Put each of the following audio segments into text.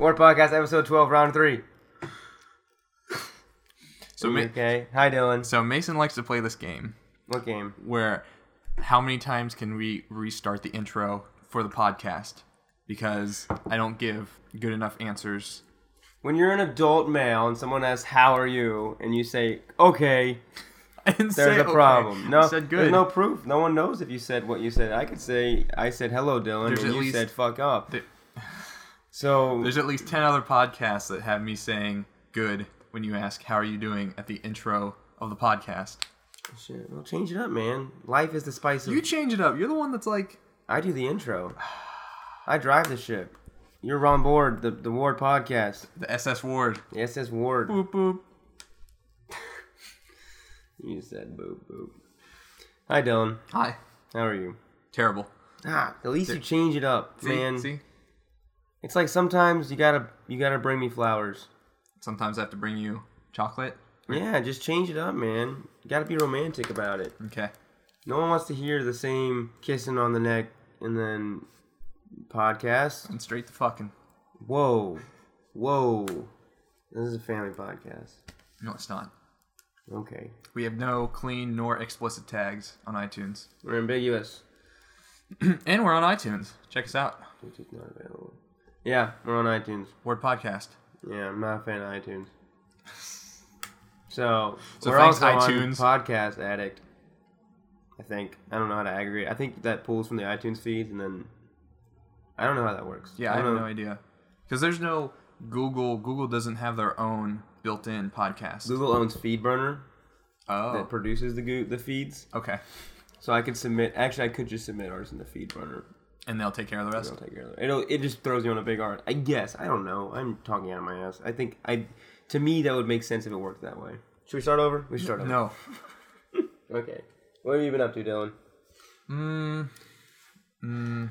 War Podcast, episode 12, round three. So, Ma- okay. Hi, Dylan. so Mason likes to play this game What game? where how many times can we restart the intro for the podcast? Because I don't give good enough answers. When you're an adult male and someone asks, How are you? and you say, Okay, I didn't there's say a okay. problem. No, I said good. there's no proof. No one knows if you said what you said. I could say, I said, Hello, Dylan, There's and you least- said, Fuck up. So, There's at least 10 other podcasts that have me saying good when you ask, How are you doing at the intro of the podcast. shit, well, change it up, man. Life is the spice of. You change it up. You're the one that's like, I do the intro. I drive the ship. You're on board the, the Ward podcast. the SS Ward. The SS Ward. Boop, boop. You said boop boop. Hi, Dylan. Hi. How are you? Terrible. Ah, at least you change it up, See? man. See? It's like sometimes you gotta you gotta bring me flowers. Sometimes I have to bring you chocolate. Yeah, just change it up, man. You gotta be romantic about it. Okay. No one wants to hear the same kissing on the neck and then podcast. And straight to fucking. Whoa, whoa. This is a family podcast. No, it's not. Okay, We have no clean nor explicit tags on iTunes. we're ambiguous. and we're on iTunes. Check us out. Bluetooth not available. Yeah, we're on iTunes. Word Podcast. Yeah, I'm not a fan of iTunes. So, So we're thanks, also iTunes. on Podcast Addict. I think I don't know how to aggregate. I think that pulls from the iTunes feed, and then I don't know how that works. Yeah, I have don't no idea. Because there's no Google. Google doesn't have their own built-in podcast. Google owns FeedBurner Oh. that produces the go- the feeds, Okay. so I could submit. Actually, I could just submit ours in the FeedBurner. And they'll take care of the rest. I'll take care of it. It'll, it just throws you on a big art. I guess. I don't know. I'm talking out of my ass. I think I. To me, that would make sense if it worked that way. Should we start over? We should start over. No. Okay. What have you been up to, Dylan? Mm, mm,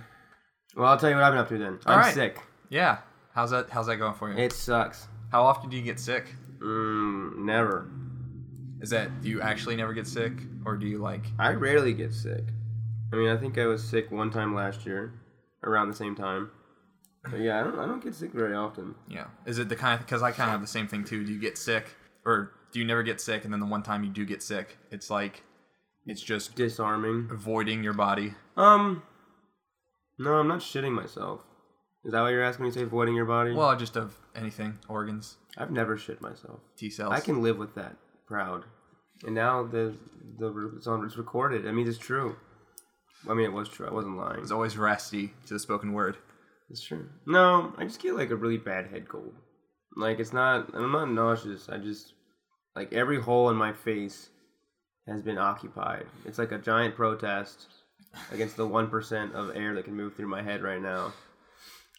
Well, I'll tell you what I've been up to then. I'm right. sick. yeah. How's that? How's that going for you? It sucks. How often do you get sick? Mm, never. Is that do you actually never get sick, or do you like? I rarely get sick. I mean, I think I was sick one time last year, around the same time. But yeah, I don't. I don't get sick very often. Yeah. Is it the kind of because I kind of have the same thing too. Do you get sick, or do you never get sick, and then the one time you do get sick, it's like, it's just Disarming. avoiding your body. Um. No, I'm not shitting myself. Is that what you're asking me to say? Avoiding your body? Well, just of anything, organs, I've never shit myself. T cells. I can live with that. Proud. And now the the it's on it's recorded. I mean, it's true. I mean, it was true. I wasn't lying. It's always rusty to the spoken word. It's true. No, I just get like a really bad head cold. Like it's not. I'm not nauseous. I just like every hole in my face has been occupied. It's like a giant protest against the one percent of air that can move through my head right now,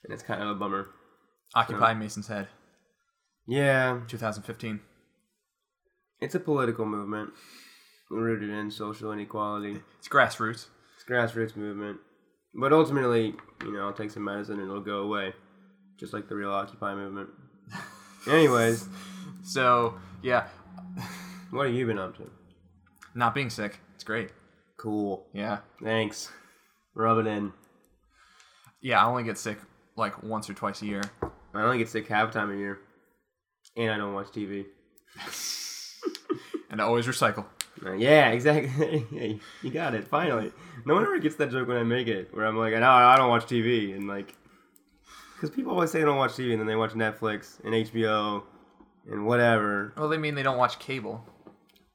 and it's kind of a bummer. Occupy Mason's head, Yeah, 2015. it's a political movement rooted in social inequality. It's grassroots. It's grassroots movement, but ultimately, you know, I'll take some medicine and it'll go away, just like the real Occupy movement. Anyways, So yeah, what have you been up to? not being sick. It's great. Cool. Yeah, Thanks. Rub it in. yeah. I only get sick like once or twice a year. I only get sick half time a year, and I don't watch TV. and I always recycle. Yeah, exactly. You got it. Finally, no one ever gets that joke when I make it, where I'm like, no, I don't watch TV, and like, because people always say they don't watch TV, and then they watch Netflix and HBO and whatever. Well, they mean they don't watch cable.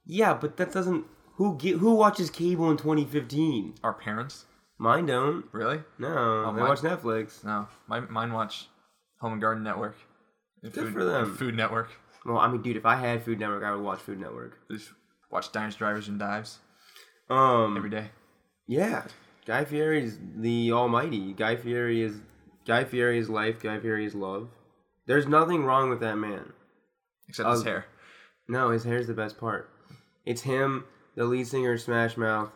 Yeah, but that doesn't. Who get, who watches cable in 2015? Our parents, Mine don't. really? No, oh, they mine- watch Netflix. No, my, mine watch Home and Garden Network. And Good Food, for them. Food Network. Well, I mean, dude, if I had Food Network, I would watch Food Network. Just watch Diners, Drivers, and Dives Um, every day. Yeah, Guy Fieri is the Almighty. Guy Fieri is Guy Fieri is life. Guy Fieri is love. There's nothing wrong with that man. Except his hair. No, his hair's the best part. It's him, the lead singer of Smash Mouth,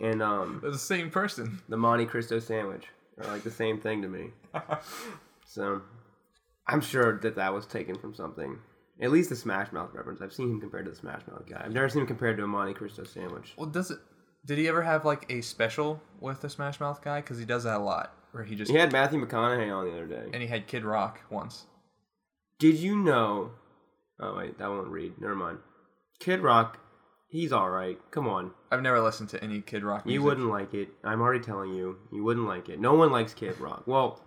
and um They're the same person. the Monte Cristo sandwich are like the same thing to me. So, I'm sure that that was taken from something. At least the Smash Mouth reference. I've seen him compared to the Smash Mouth guy. I've never seen him compared to a Monte Cristo sandwich. Well, does it? Did he ever have like a special with the Smash Mouth guy? Because he does that a lot. where he just He had Matthew McConaughey on the other day. and he had Kid Rock once. Did you know? Oh wait, that won't read. Never mind. Kid Rock, he's all right. Come on, I've never listened to any Kid Rock music. you wouldn't like it. I'm already telling you, you wouldn't like it. No one likes Kid Rock. Well,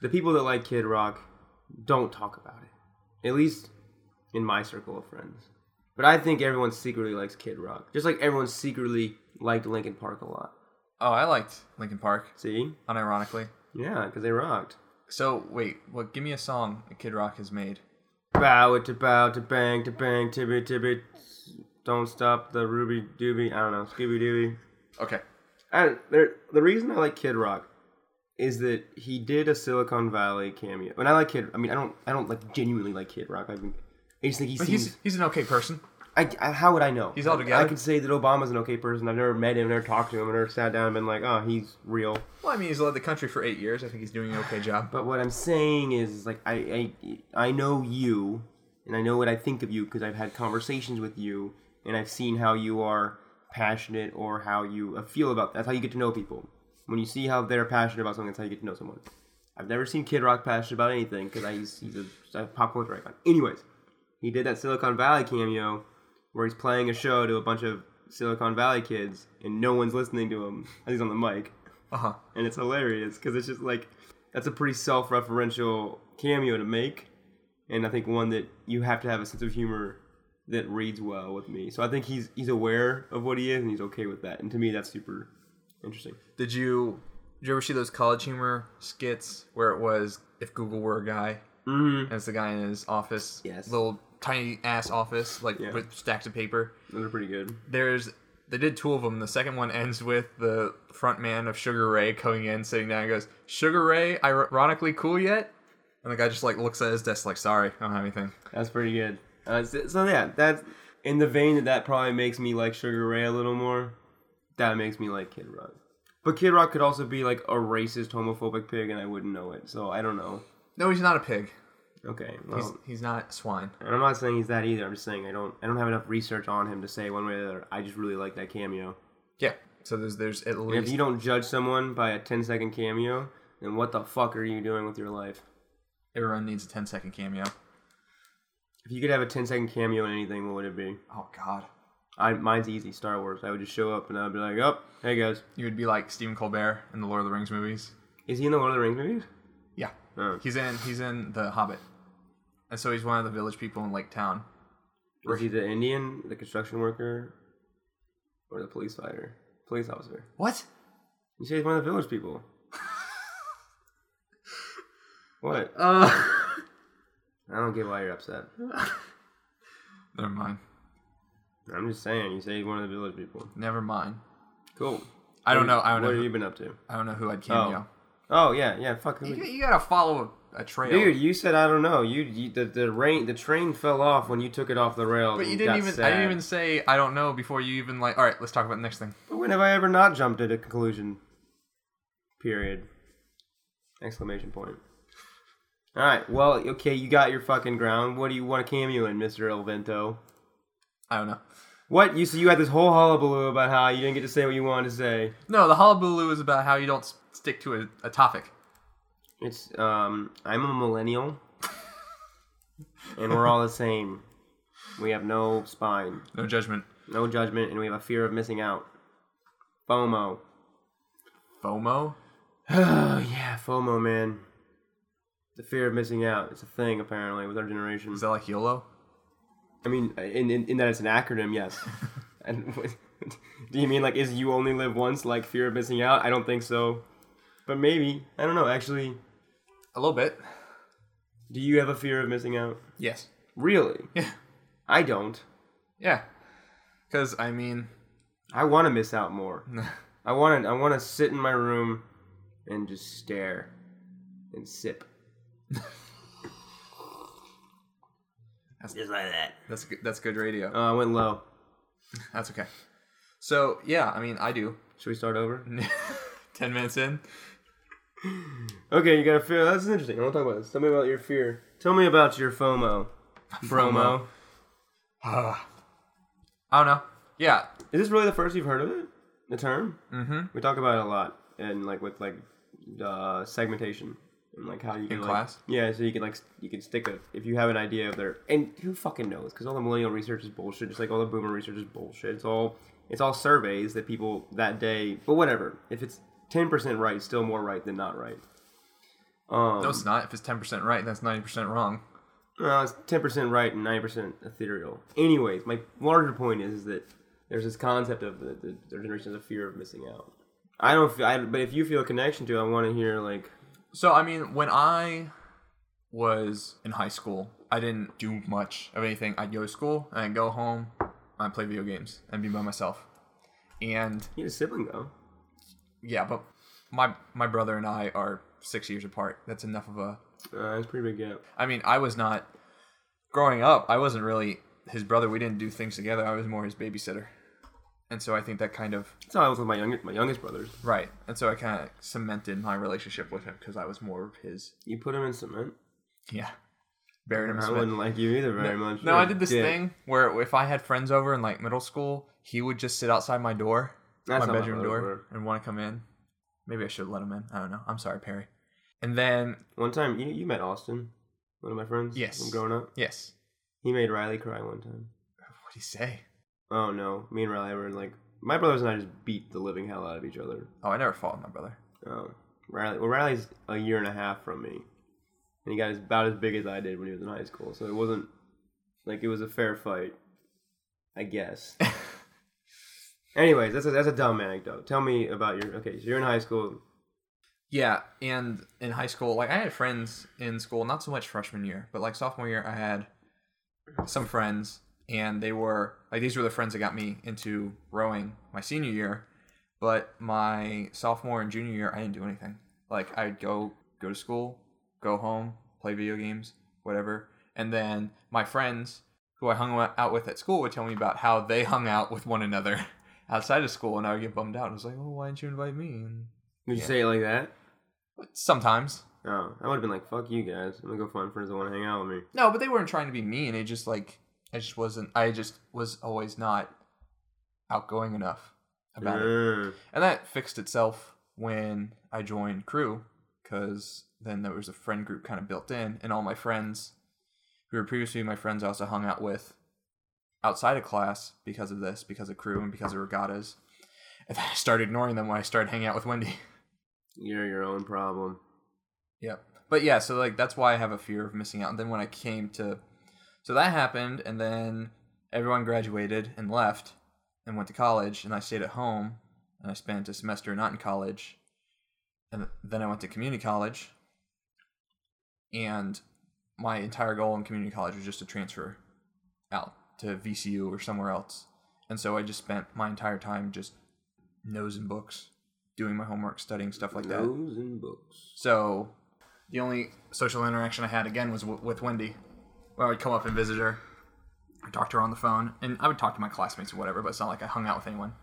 the people that like Kid Rock don't talk about it. At least in my circle of friends. But I think everyone secretly likes Kid Rock, just like everyone secretly liked Linkin Park a lot. Oh, I liked Linkin Park, See? unironically. Yeah, because they rocked. So wait, what? Give me a song that Kid Rock has made. Bow it to bow to bang to bang tibby tibby. Don't stop the ruby dooby. I don't know Scooby Dooby. Okay. And there, the reason I like Kid Rock is that he did a Silicon Valley cameo, and I like Kid. I mean, I don't, I don't like genuinely like Kid Rock. I, mean, I just think he But seems. he's he's an okay person. I, I, how would I know? He's all together. I could say that Obama's an okay person. I've never met him, never talked to him, never sat down and been like, oh, he's real. Well, I mean, he's led the country for eight years. I think he's doing an okay job. But what I'm saying is, like, I, I, I know you, and I know what I think of you because I've had conversations with you, and I've seen how you are passionate or how you uh, feel about. That's how you get to know people. When you see how they're passionate about something, that's how you get to know someone. I've never seen Kid Rock passionate about anything because he's he's a, a pop culture icon. Anyways, he did that Silicon Valley cameo where he's playing a show to a bunch of Silicon Valley kids, and no one's listening to him as he's on the mic Uh huh. and it's hilarious because it's just like that's a pretty self-referential cameo to make, and I think one that you have to have a sense of humor that reads well with me. So I think he's he's aware of what he is and he's okay with that, and to me that's super interesting. Did you did you ever see those college humor skits where it was if Google were a guy Mm-hmm. and it's the guy in his office, Yes. little tiny ass office, like Yeah. with stacks of paper. Those are pretty good. There's they did two of them. The second one ends with the front man of Sugar Ray coming in, sitting down, and goes, "Sugar Ray, ironically cool yet?" And the guy just like looks at his desk, like, "Sorry, I don't have anything." That's pretty good. Uh, so, so yeah, that's in the vein that that probably makes me like Sugar Ray a little more. That makes me like Kid Rock. But Kid Rock could also be like a racist, homophobic pig, and I wouldn't know it. So I don't know. No, he's not a pig. Okay, He's well, he's not swine. And I'm not saying he's that either. I'm just saying I don't I don't have enough research on him to say one way or the other. I just really like that cameo. Yeah. So there's there's at And least if you don't judge someone by a 10 second cameo, then what the fuck are you doing with your life? everyone needs a 10 second cameo. If you could have a 10 second cameo in anything, what would it be? Oh God. I mine's easy. Star Wars. I would just show up and I'd be like, "Oh, hey guys, You would be like Stephen Colbert in the Lord of the Rings movies. is he in the Lord of the Rings movies?" Yeah. Oh. He's in he's in the Hobbit. And so he's one of the village people in Lake Town. Was he the Indian, the construction worker, or the police fighter, police officer? What? You say he's one of the village people. what? Uh I don't get why you're upset. Never mind. I'm just saying. You say he's one of the village people. Never mind. Cool. I don't know. I don't What know. have Who, you been up to? I don't know who I'd cameo. Oh yeah, yeah. Fuck. You, you gotta follow a, a trail. Dude, you said I don't know. You, you the the rain the train fell off when you took it off the rails. but you didn't even. Sad. I didn't even say I don't know before you even like. All right, let's talk about the next thing. But when have I ever not jumped at a conclusion? Period. Exclamation point. All right. Well, okay. You got your fucking ground. What do you want a cameo in, Mister Elvento? I don't know. What you so you had this whole hullabaloo about how you didn't get to say what you wanted to say. No, the hullabaloo is about how you don't stick to a, a topic. It's um I'm a millennial and we're all the same. We have no spine, No judgment. no judgment, and we have a fear of missing out. FOMO. FOMO. Oh yeah, FOMO man. The fear of missing out. It's a thing apparently with our generation. Is that like YOLO? I mean, in, in, in that it's an acronym, yes. and do you mean like is you only live once, like fear of missing out? I don't think so, but maybe. I don't know. Actually, A little bit. do you have a fear of missing out? Yes. Really? Yeah. I don't. Yeah. Because I mean, I want to miss out more. I want to. I want to sit in my room and just stare and sip. That's- just like that. that's good, that's good radio. Oh, I went low. That's okay. So yeah, I mean, I do. Should we start over? Ten minutes in. Okay, you got a fear. That's interesting. I want to talk about this. Tell me about your fear. Tell me about your FOMO. FOMO. Bromo. I don't know. Yeah. Is this really the first you've heard of it? The term? Mm-hmm. We talk about it a lot, and like with like uh, segmentation and like how you can In like, class? Yeah, so you can like you can stick a if you have an idea of their and who fucking knows because all the millennial research is bullshit. Just like all the boomer research is bullshit. It's all it's all surveys that people that day. But whatever. If it's ten percent right, still more right than not right. Um, No, it's not. If it's ten percent right, that's ninety percent wrong. well, it's ten percent right and ninety percent ethereal. Anyways, my larger point is, is that there's this concept of the, the their generation a fear of missing out. I don't feel, I, but if you feel a connection to, it, I want to hear like So I mean, when I was in high school, I didn't do much of anything. I'd go to school and I'd go home, I'd play video games and be by myself. And you need a sibling though. Yeah, but my my brother and I are six years apart. That's enough of a. Uh, that's a pretty big gap. I mean, I was not growing up. I wasn't really his brother. We didn't do things together. I was more his babysitter, and so I think that kind of That's how I was with my youngest my youngest brothers. right. And so I kind of cemented my relationship with him because I was more of his. You put him in cement. Yeah, buried him. I cement. wouldn't like you either very much. No, I did this dick. thing where if I had friends over in like middle school, he would just sit outside my door, That's my bedroom door, were. and want to come in. Maybe I should let him in. I don't know. I'm sorry, Perry. And then One time, you you met Austin, one of my friends. Yes. From growing up, yes, he made Riley cry one time. what do he say? Oh no, me and Riley were in like my brothers and I just beat the living hell out of each other. Oh, I never fought with my brother. Oh, Riley. Well, Riley's a year and a half from me, and he got as, about as big as I did when he was in high school. So it wasn't like it was a fair fight, I guess. Anyways, that's a that's a dumb anecdote. Tell me about your. Okay, so you're in high school. Yeah, and in high school, like I had friends in school, not so much freshman year, but like sophomore year, I had some friends, and they were like these were the friends that got me into rowing my senior year. But my sophomore and junior year, I didn't do anything. Like I'd go go to school, go home, play video games, whatever, and then my friends who I hung out with at school would tell me about how they hung out with one another outside of school, and I would get bummed out. I was like, "Oh, why didn't you invite me?" And Did you Yeah. say it like that? sometimes Oh, I would have been like, "Fuck you guys! I'm gonna go find friends that want to hang out with me." No, but they weren't trying to be mean. It just like I just wasn't. I just was always not outgoing enough about it, Mm. and that fixed itself when I joined crew, because then there was a friend group kind of built in, and all my friends who were previously my friends, I also hung out with outside of class because of this, because of crew, and because of regattas. And then I started ignoring them when I started hanging out with Wendy. You're your own problem. Yep. But yeah, so like that's why I have a fear of missing out. And then when I came to so that happened and then everyone graduated and left and went to college and I stayed at home and I spent a semester not in college. And then I went to community college. And my entire goal in community college was just to transfer out to VCU or somewhere else. And so I just spent my entire time just nosing books, doing my homework, studying stuff like that. Nose and books. So the only social interaction I had again was w- with Wendy, where I would come up and visit her, I talk to her on the phone, and I would talk to my classmates or whatever. But it's not like I hung out with anyone.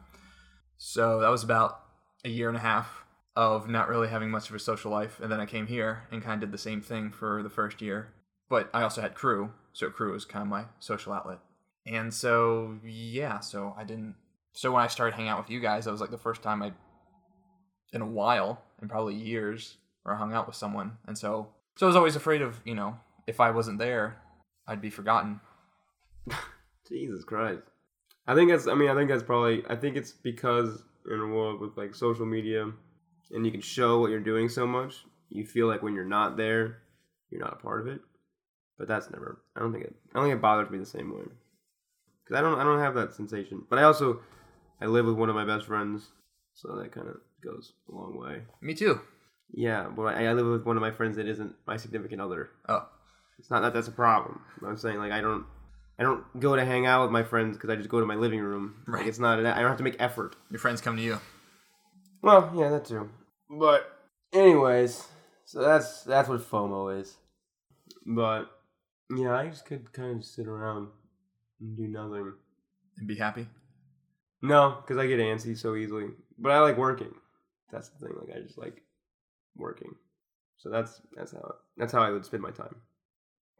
So that was about a year and a half of not really having much of a social life, and then I came here and kind of did the same thing for the first year. But I also had crew, so crew was kind of my social outlet. And so yeah, so I didn't. So when I started hanging out with you guys, that was like the first time I in a while, in probably years, I hung out with someone. And so so I was always afraid of, you know, if I wasn't there, I'd be forgotten. Jesus Christ. I think that's. I mean, I think that's probably. I think it's because in a world with like social media, and you can show what you're doing so much, you feel like when you're not there, you're not a part of it. But that's never. I don't think it. I don't think it bothers me the same way. Because I don't. I don't have that sensation. But I also, I live with one of my best friends, so that kind of goes a long way. Me too. Yeah, but I, I live with one of my friends that isn't my significant other. Oh, It's not that that's a problem. I'm saying like I don't I don't go to hang out with my friends because I just go to my living room. Like Right. it's not. I don't have to make effort. your friends come to you. Well, yeah, that too. But anyways, so that's that's what FOMO is. But yeah, I just could kind of sit around and do nothing. And be happy. No, because I get antsy so easily. But I like working. That's the thing. Like I just like working. So that's that's how that's how I would spend my time.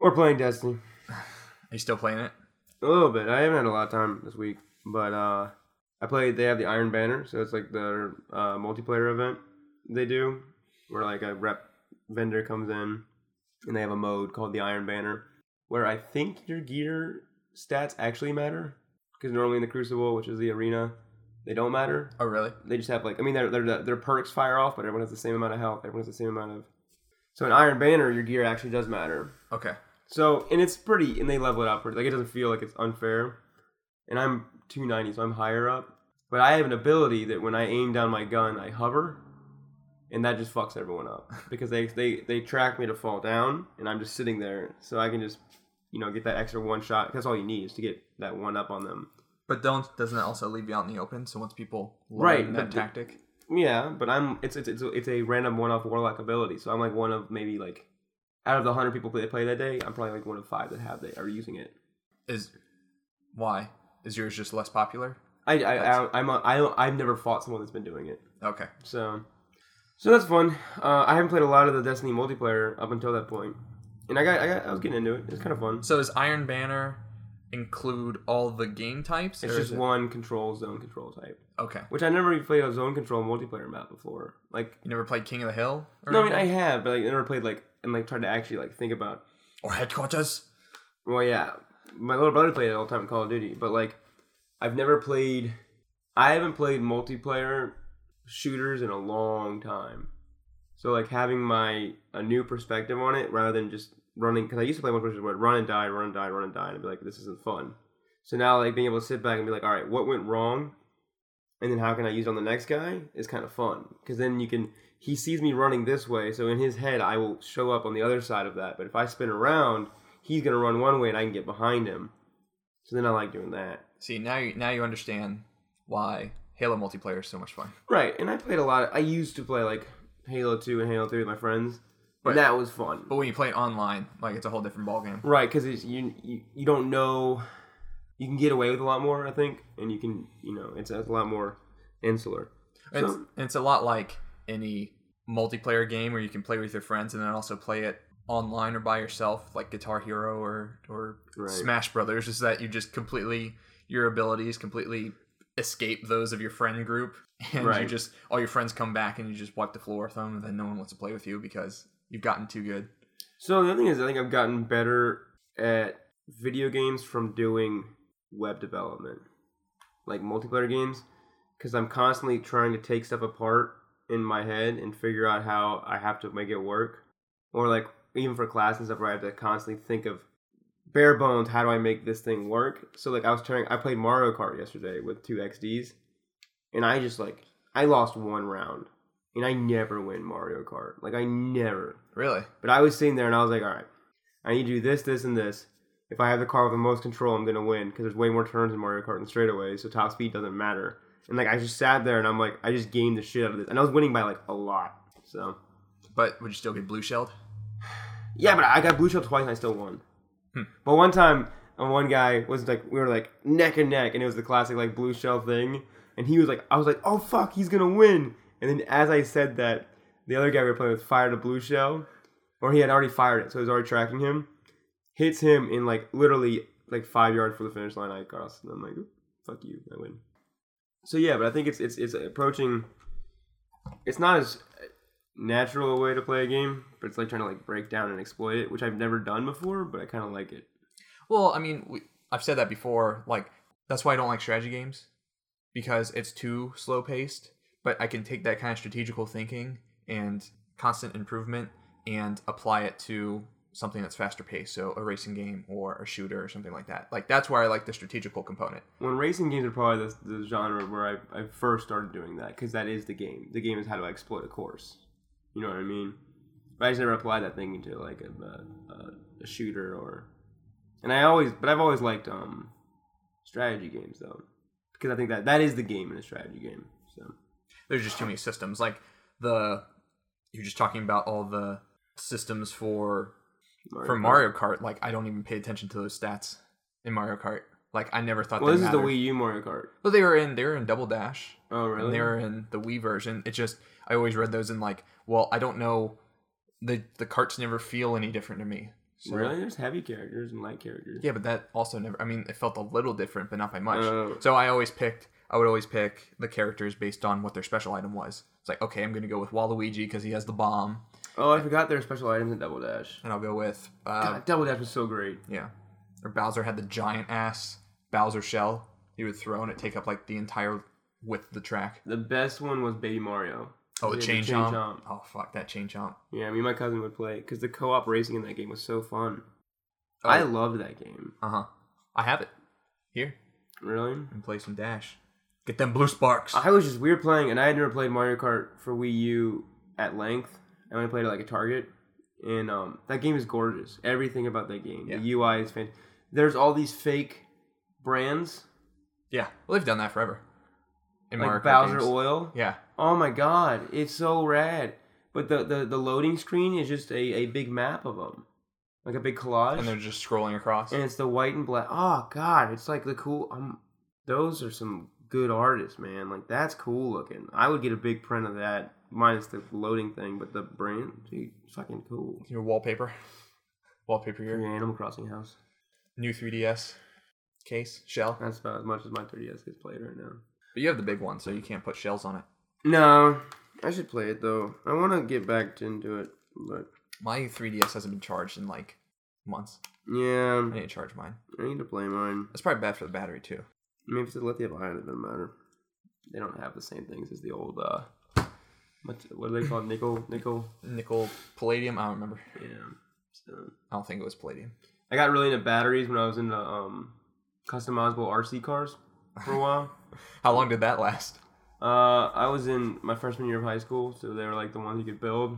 Or playing Destiny. Are you still playing it? A little bit. I haven't had a lot of time this week, but uh, I played. They have the Iron Banner, so it's like the uh, multiplayer event they do, where like a rep vendor comes in, and they have a mode called the Iron Banner, where I think your gear stats actually matter because normally in the Crucible, which is the arena, they don't matter. Oh, really? They just have like I mean their their their perks fire off, but everyone has the same amount of health. Everyone has the same amount of. So in Iron Banner, your gear actually does matter. Okay. So and it's pretty, and they level it up pretty. Like it doesn't feel like it's unfair. And I'm 290, so I'm higher up. But I have an ability that when I aim down my gun, I hover, and that just fucks everyone up because they they they track me to fall down, and I'm just sitting there, so I can just you know get that extra one shot. That's all you need is to get that one up on them. But don't doesn't that also leave you out in the open? So once people learn Right, that tactic, Yeah, but I'm it's it's it's a, it's a random one-off warlock ability, so I'm like one of maybe like out of the hundred people that play that day, I'm probably like one of five that have that are using it. is why is yours just less popular? I I, That's- I I'm a, I don't, I've never fought someone that's been doing it, Okay. so so that's fun. Uh, I haven't played a lot of the Destiny multiplayer up until that point, and I got I got I was getting into it. It's kind of fun. So does Iron Banner include all the game types? It's just it- one control zone control type, Okay. which I never even played a zone control multiplayer map before. Like You never played King of the Hill? Or no, I mean I have, but like, I never played like and like tried to actually like think about or headquarters. Well, yeah, my little brother played it all the time in Call of Duty, but like, I've never played. I haven't played multiplayer shooters in a long time. So like having my a new perspective on it rather than just running because I used to play where I'd run and die, run and die, run and die, and I'd be like, this isn't fun. So now like being able to sit back and be like, all right, what went wrong, and then how can I use it on the next guy is kind of fun because then you can. He sees me running this way, so in his head I will show up on the other side of that. But if I spin around, he's gonna run one way and I can get behind him. So then I like doing that. See now you now you understand why Halo multiplayer is so much fun. Right, and I played a lot. I used to play like Halo Two and Halo Three with my friends, But- that was fun. But when you play it online, like it's a whole different ballgame. Right, because you, you you don't know. You can get away with a lot more, I think, and you can you know it's, it's a lot more insular. It's, So- it's a lot like any multiplayer game where you can play with your friends and then also play it online or by yourself, like Guitar Hero or or Right. Smash Brothers. Is that you just completely your abilities completely escape those of your friend group, and you just all your friends come back and you just wipe the floor with them, and then no one wants to play with you because you've gotten too good. So the other thing is, I think I've gotten better at video games from doing web development, like multiplayer games, because I'm constantly trying to take stuff apart in my head and figure out how I have to make it work, or like even for class and stuff, where I have to constantly think of bare bones, how do I make this thing work? So like I was trying, I played Mario Kart yesterday with two XDs, and I just like I lost one round, and I never win Mario Kart, like I never. Really? But I was sitting there and I was like, all right, I need to do this, this, and this. If I have the car with the most control, I'm gonna win because there's way more turns in Mario Kart than straightaways, so top speed doesn't matter. And like I just sat there and I'm like, I just gained the shit out of this, and I was winning by like a lot. So But would you still get blue shelled? yeah, but I got blue shell twice and I still won. Hmm. But one time, uh, one guy was like, we were like neck and neck, and it was the classic like blue shell thing. And he was like, I was like, oh fuck, he's gonna win. And then as I said that, the other guy we were playing with fired a blue shell, or he had already fired it, so he was already tracking him. Hits him in like literally like five yards for the finish line. I crossed, and I'm like, fuck you, I win. So yeah, but I think it's it's it's approaching. It's not as natural a way to play a game, but it's like trying to like break down and exploit it, which I've never done before, but I kind of like it. Well, I mean, we, I've said that before. Like that's why I don't like strategy games because it's too slow paced. But I can take that kind of strategical thinking and constant improvement and apply it to something that's faster paced. So a racing game or a shooter or something like that. Like that's where I like the strategical component. When racing games are probably the, the genre where I, I first started doing that because that is the game. The game is how do I exploit a course. You know what I mean? But I just never applied that thing into like a, a, a shooter or. And I always, but I've always liked um strategy games though, because I think that that is the game in a strategy game. There's just too many systems. Like the you're just talking about all the systems for for Kart. Mario Kart. Like I don't even pay attention to those stats in Mario Kart. Like I never thought. Well, they this is the. Wii U Mario Kart. Well, they were in they were in Double Dash. Oh, really? and they're in the Wii version. It just I always read those and like, well, I don't know. The the carts never feel any different to me. So, Really? There's heavy characters and light characters. Yeah, but that also never. I mean, it felt a little different, but not by much. Oh. so I always picked. I would always pick the characters based on what their special item was. It's like, okay, I'm going to go with Waluigi because he has the bomb, Oh, I forgot their special items in Double Dash. and I'll go with uh, God, Double Dash was so great. yeah. Or Bowser had the giant ass Bowser shell. He would throw and it take up like the entire width of the track. The best one was Baby Mario. Oh, the chain, chain chomp. chomp. Oh fuck that chain chomp. Yeah, me and my cousin would play because the co-op racing in that game was so fun. I loved that game. Uh huh. I have it here Really? and play some Dash. Get them blue sparks. I was just weird playing, and I had never played Mario Kart for Wii U at length. I only played it like a Target, and um, that game is gorgeous. Everything about that game, Yeah. the UI is fantastic. There's all these fake brands yeah, well they've done that forever. In like Mario Kart Bowser games. Oil. Yeah. Oh my god, it's so rad. But the, the, the loading screen is just a, a big map of them, like a big collage, And they're just scrolling across. and it's the white and black. Oh god, it's like the cool. Um, those are some good artist, man. Like that's cool looking. I would get a big print of that, minus the loading thing, but the brand, dude, fucking cool. Your wallpaper. Wallpaper here. your Animal Crossing house. New 3DS case shell. That's about as much as my 3DS gets played right now. But you have the big one, so you can't put shells on it. No, I should play it though. I want to get back into it, but My 3DS hasn't been charged in like months. yeah, I need to charge mine. I need to play mine. That's probably bad for the battery too. Maybe if it's a lithium ion, it doesn't matter. They don't have the same things as the old. uh What what do they call it? Nickel nickel. Nickel, palladium. I don't remember. Yeah. So I don't think it was palladium. I got really into batteries when I was into um customizable RC cars for a while. How long did that last? Uh, I was in my freshman year of high school, so they were like the ones you could build.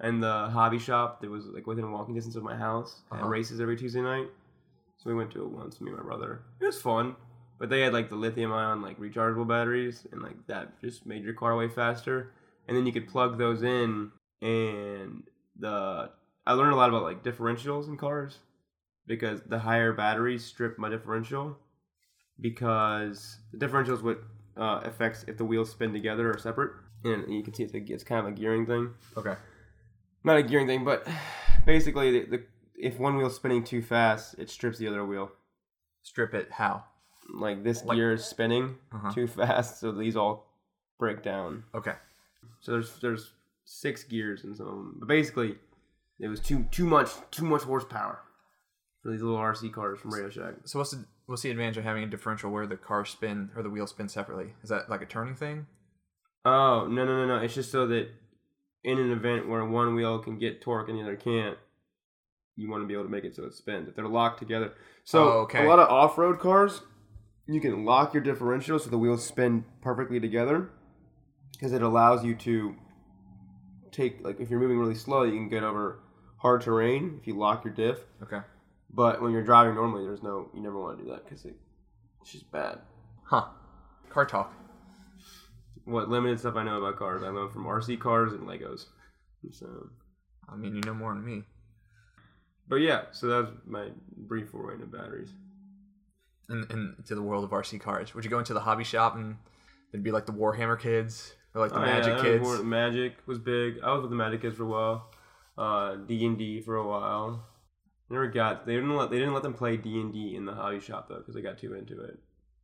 And the hobby shop that was like within walking distance of my house had Uh-huh. races every Tuesday night. So we went to it once, me and my brother. It was fun, but they had like the lithium ion like rechargeable batteries, and like that just made your car way faster. And then you could plug those in, and the I learned a lot about like differentials in cars because the higher batteries strip my differential because the differential is what uh, affects if the wheels spin together or separate. And you can see it's, a, it's kind of a gearing thing. Okay. Not a gearing thing, but basically, the, the, if one wheel's spinning too fast, it strips the other wheel. Strip it. How? Like this Like- gear is spinning Uh-huh. too fast, so these all break down. Okay. So there's there's six gears in some of them, but basically, it was too too much too much horsepower for these little RC cars from Radio Shack. So what's the what's the advantage of having a differential where the car spin or the wheel spin separately? Is that like a turning thing? Oh no no no no! It's just so that in an event where one wheel can get torque and the other can't, you want to be able to make it so it spins. If they're locked together, so Oh, okay. a lot of off-road cars, you can lock your differential so the wheels spin perfectly together, because it allows you to take like if you're moving really slow, you can get over hard terrain if you lock your diff. Okay. But when you're driving normally, there's no you never want to do that because it, it's just bad. Huh. Car talk. What limited stuff I know about cars, I learned from RC cars and Legos. So. I mean, you know more than me. But yeah, so that's my brief foray into batteries. In, into the world of RC cars, would you go into the hobby shop and there'd be like the Warhammer kids or like the Oh, Magic yeah, kids? War- Magic was big. I was with the Magic kids for a while. Uh, D and D for a while. Never got. They didn't let. They didn't let them play D and D in the hobby shop though, because they got too into it.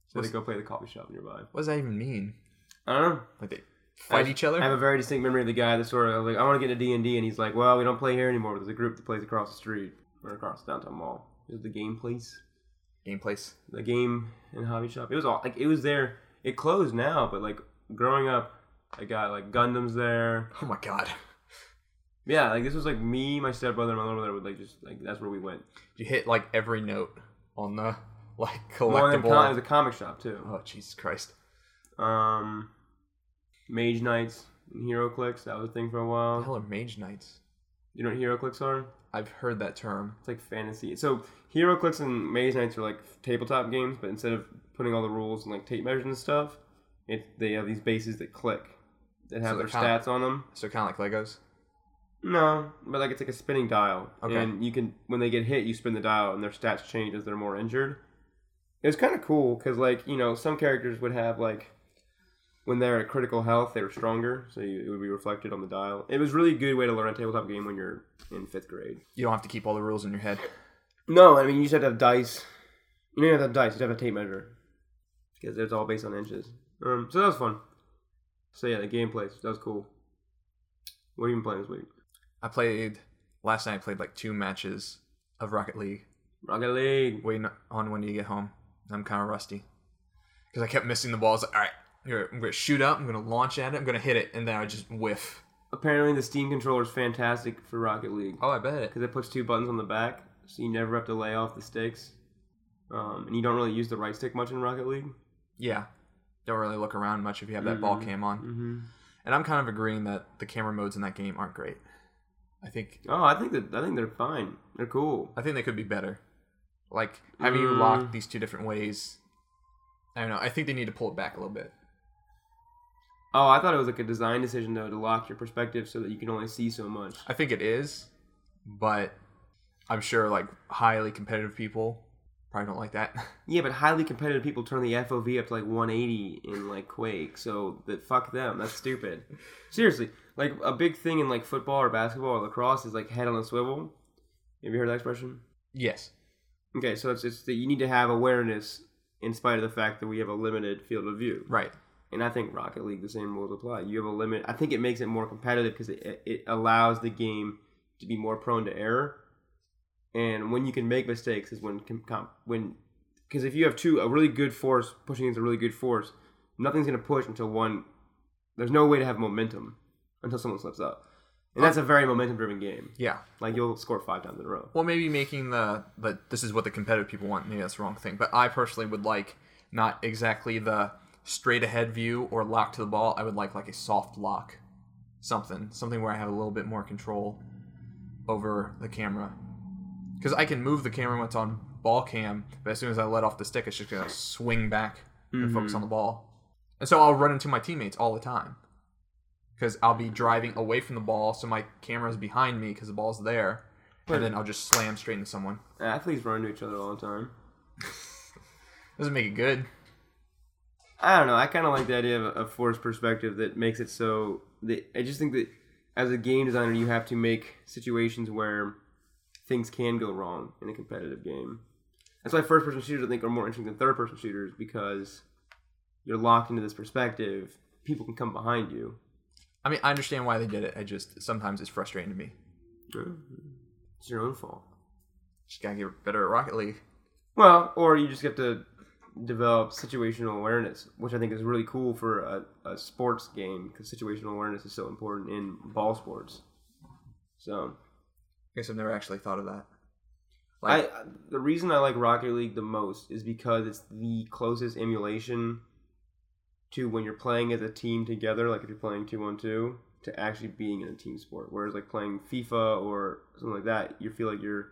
So What's- they go play the coffee shop nearby. What does that even mean? I don't know. Like they fight I- each other? I have a very distinct memory of the guy that sort of like, I want to get into D and D, and he's like, well, we don't play here anymore. But there's a group that plays across the street or across the downtown mall. Is it the game place. Game place. the game and hobby shop. It was all like it was there. It closed now, but like growing up, I got like Gundams there. Oh my god. Yeah, like this was like me, my stepbrother, and my little brother would like just like that's where we went. You hit like every note on the like Well, and collectible. com- it was a comic shop too. oh Jesus Christ. Um, Mage Knights and HeroClix. That was a thing for a What the while. hell are mage knights? You know what HeroClix are? I've heard that term. It's like fantasy. So HeroClix and Mage Knights are like tabletop games, but instead of putting all the rules and like tape measures and stuff, it they have these bases that click that have So their they're stats on them. So kind of like Legos. No, but like it's like a spinning dial, Okay. and you can when they get hit, you spin the dial, and their stats change as they're more injured. It was kind of cool because like you know some characters would have like when they're at critical health, they were stronger, so you, it would be reflected on the dial. It was really a good way to learn a tabletop game when you're in fifth grade. You don't have to keep all the rules in your head. No, I mean you just have to have dice. You don't have to have dice; you just have a tape measure. because it's all based on inches. Um, so that was fun. So yeah, the gameplay that was cool. What have you been playing this week? I played last night. I played like two matches of Rocket League. Rocket League. Waiting on when you get home. I'm kind of rusty because I kept missing the balls. Like, all right, I'm gonna, I'm gonna shoot up. I'm gonna launch at it. I'm gonna hit it, and then I just whiff. Apparently, the Steam controller is fantastic for Rocket League Oh, I bet it. because it puts two buttons on the back, so you never have to lay off the sticks. Um, and you don't really use the right stick much in Rocket League. Yeah, don't really look around much if you have that ball cam on. Mm-hmm. And I'm kind of agreeing that the camera modes in that game aren't great. I think Oh, I think that I think they're fine. They're cool. I think they could be better. Like having you Mm. lock these two different ways. I don't know. I think they need to pull it back a little bit. Oh, I thought it was like a design decision though to lock your perspective so that you can only see so much. I think it is, but I'm sure like highly competitive people probably don't like that. Yeah, but highly competitive people turn the FOV up to like 180 in like Quake, so that fuck them. That's stupid. Seriously, like a big thing in like football or basketball or lacrosse is like head on a swivel. Have you heard that expression? yes. Okay, so it's it's that you need to have awareness in spite of the fact that we have a limited field of view. Right. And I think Rocket League the same rules apply. You have a limit. I think it makes it more competitive because it it allows the game to be more prone to error. And when you can make mistakes is when com- com- when because if you have two a really good force pushing against a really good force, nothing's gonna push until one. There's no way to have momentum until someone slips up, and that's a very momentum driven game. Yeah. Like you'll score five times in a row. Well, maybe making the but this is what the competitive people want. Maybe that's the wrong thing. But I personally would like not exactly the straight ahead view or lock to the ball. I would like like a soft lock, something something where I have a little bit more control over the camera. Because I can move the camera when it's on ball cam, but as soon as I let off the stick, it's just gonna swing back and focus on the mm-hmm. ball. And so I'll run into my teammates all the time. Because I'll be driving away from the ball, so my camera's behind me because the ball's there, But- and then I'll just slam straight into someone. Athletes run into each other all the time. Doesn't make it good. I don't know. I kind of like the idea of a, a forced perspective that makes it so. That, I just think that as a game designer, you have to make situations where things can go wrong in a competitive game. That's why first person shooters I think are more interesting than third person shooters because you're locked into this perspective. People can come behind you. I mean, I understand why they did it. I just sometimes it's frustrating to me. It's your own fault. Just gotta get better at Rocket League. Well, or you just have to develop situational awareness, which I think is really cool for a, a sports game because situational awareness is so important in ball sports. So, I guess I've never actually thought of that. I the reason I like Rocket League the most is because it's the closest emulation to when you're playing as a team together, like if you're playing two on two, to actually being in a team sport. Whereas like playing FIFA or something like that, you feel like you're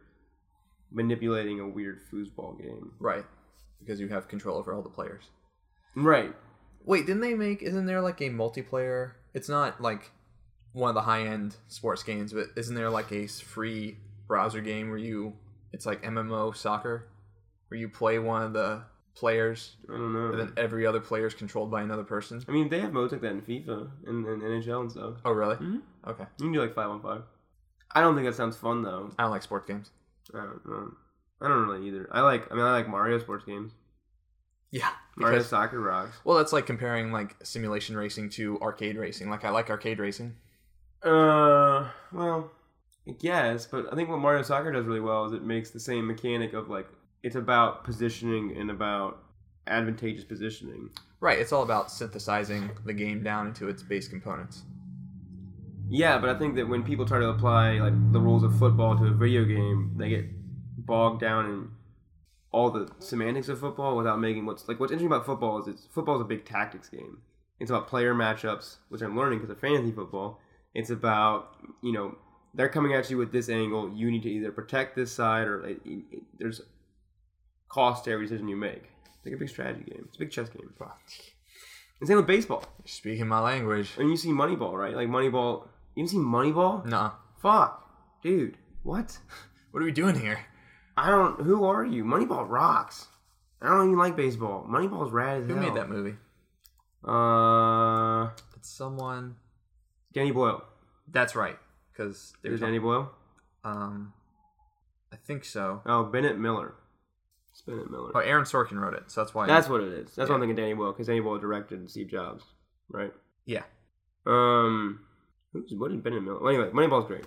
manipulating a weird foosball game. Right. Because you have control over all the players. Right. Wait, didn't they make? Isn't there like a multiplayer? It's not like one of the high end sports games, but isn't there like a free browser game where you? It's like MMO soccer, where you play one of the players, I don't know. and then every other player is controlled by another person. I mean, they have modes like that in FIFA and, and NHL and stuff. Oh, really? Mhm. Okay. You can do like five on five. I don't think that sounds fun though. I don't like sports games. I don't know. I don't really either. I like. I mean, I like Mario sports games. Yeah. Mario Because Soccer rocks. well, that's like comparing like simulation racing to arcade racing. Like I like arcade racing. Uh, well, I guess, but I think what Mario Soccer does really well is it makes the same mechanic of like it's about positioning and about advantageous positioning. Right. It's all about synthesizing the game down into its base components. Yeah, but I think that when people try to apply like the rules of football to a video game, they get bogged down in all the semantics of football without making what's like what's interesting about football is it's football is a big tactics game. It's about player matchups, which I'm learning because of fantasy football. It's about you know they're coming at you with this angle. You need to either protect this side or it, it, it- there's cost to every decision you make. It's like a big strategy game. It's a big chess game. And same with baseball. Speaking my language. And you see Moneyball, right? Like Moneyball. You haven't seen Moneyball? Nah. Fuck, dude. What? What are we doing here? I don't. Who are you? Moneyball rocks. I don't even like baseball. Moneyball's rad as Who hell. made that movie? Uh, It's someone. Danny Boyle. That's right. Because there's Danny Boyle? um, I think so. Oh, Bennett Miller. It's Bennett Miller. Oh, Aaron Sorkin wrote it, so that's why. That's what it is. That's what I'm Yeah. thinking Danny Boyle, because Danny Boyle directed Steve Jobs, right? yeah. Um, who's what did Bennett Miller? Well, anyway, Moneyball's great.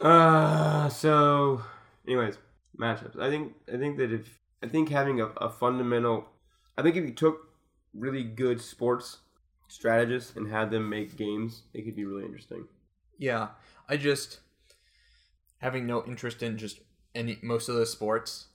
Uh, so, anyways, matchups. I think I think that if I think having a, a fundamental, I think if you took really good sports strategists and had them make games, it could be really interesting. Yeah, I just having no interest in just any most of the sports,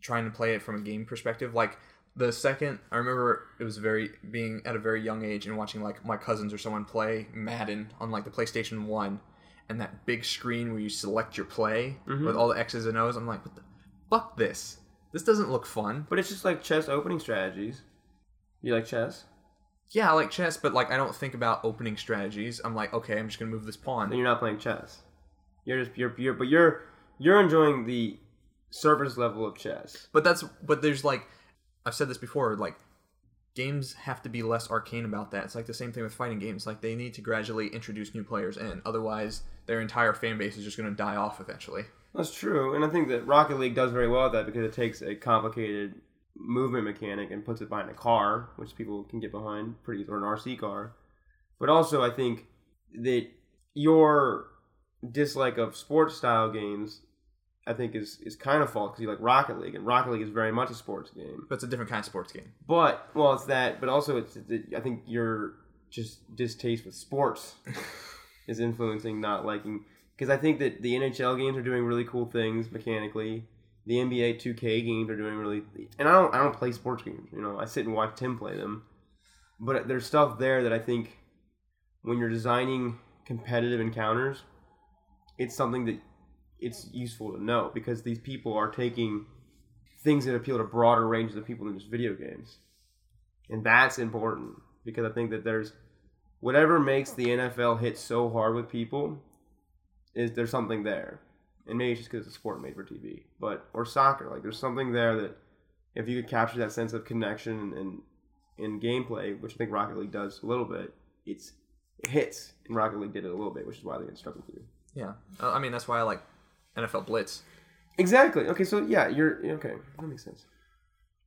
trying to play it from a game perspective. Like the second, I remember it was very being at a very young age and watching like my cousins or someone play Madden on like the PlayStation One, and that big screen where you select your play mm-hmm. with all the X's and O's. I'm like, what the fuck this? This doesn't look fun. But it's just like chess opening strategies. You like chess? Yeah, I like chess, but like I don't think about opening strategies. I'm like, okay, I'm just gonna move this pawn. Then you're not playing chess. You're just you're, you're but you're you're enjoying the surface level of chess. But that's but there's like I've said this before, like games have to be less arcane about that. It's like the same thing with fighting games. Like they need to gradually introduce new players in. Otherwise their entire fan base is just gonna die off eventually. That's true, and I think that Rocket League does very well at that because it takes a complicated movement mechanic and puts it behind a car, which people can get behind pretty or an RC car. But also, I think that your dislike of sports style games, I think, is is kind of false because you like Rocket League, and Rocket League is very much a sports game. But it's a different kind of sports game. But well, it's that, but also it's. I think your just distaste with sports is influencing not liking because I think that the NHL games are doing really cool things mechanically. The NBA 2K games are doing really, and I don't I don't play sports games. You know, I sit and watch Tim play them, but there's stuff there that I think when you're designing competitive encounters, it's something that it's useful to know because these people are taking things that appeal to broader ranges of people than just video games. And that's important because I think that there's whatever makes the NFL hit so hard with people is there's something there. And maybe it's just because it's a sport made for TV, but or soccer. Like there's something there that if you could capture that sense of connection and, in gameplay, which I think Rocket League does a little bit, it's it hits. And Rocket League did it a little bit, which is why they get struggled to. Yeah. I mean that's why I like NFL Blitz. Exactly. Okay, so yeah, you're okay. That makes sense.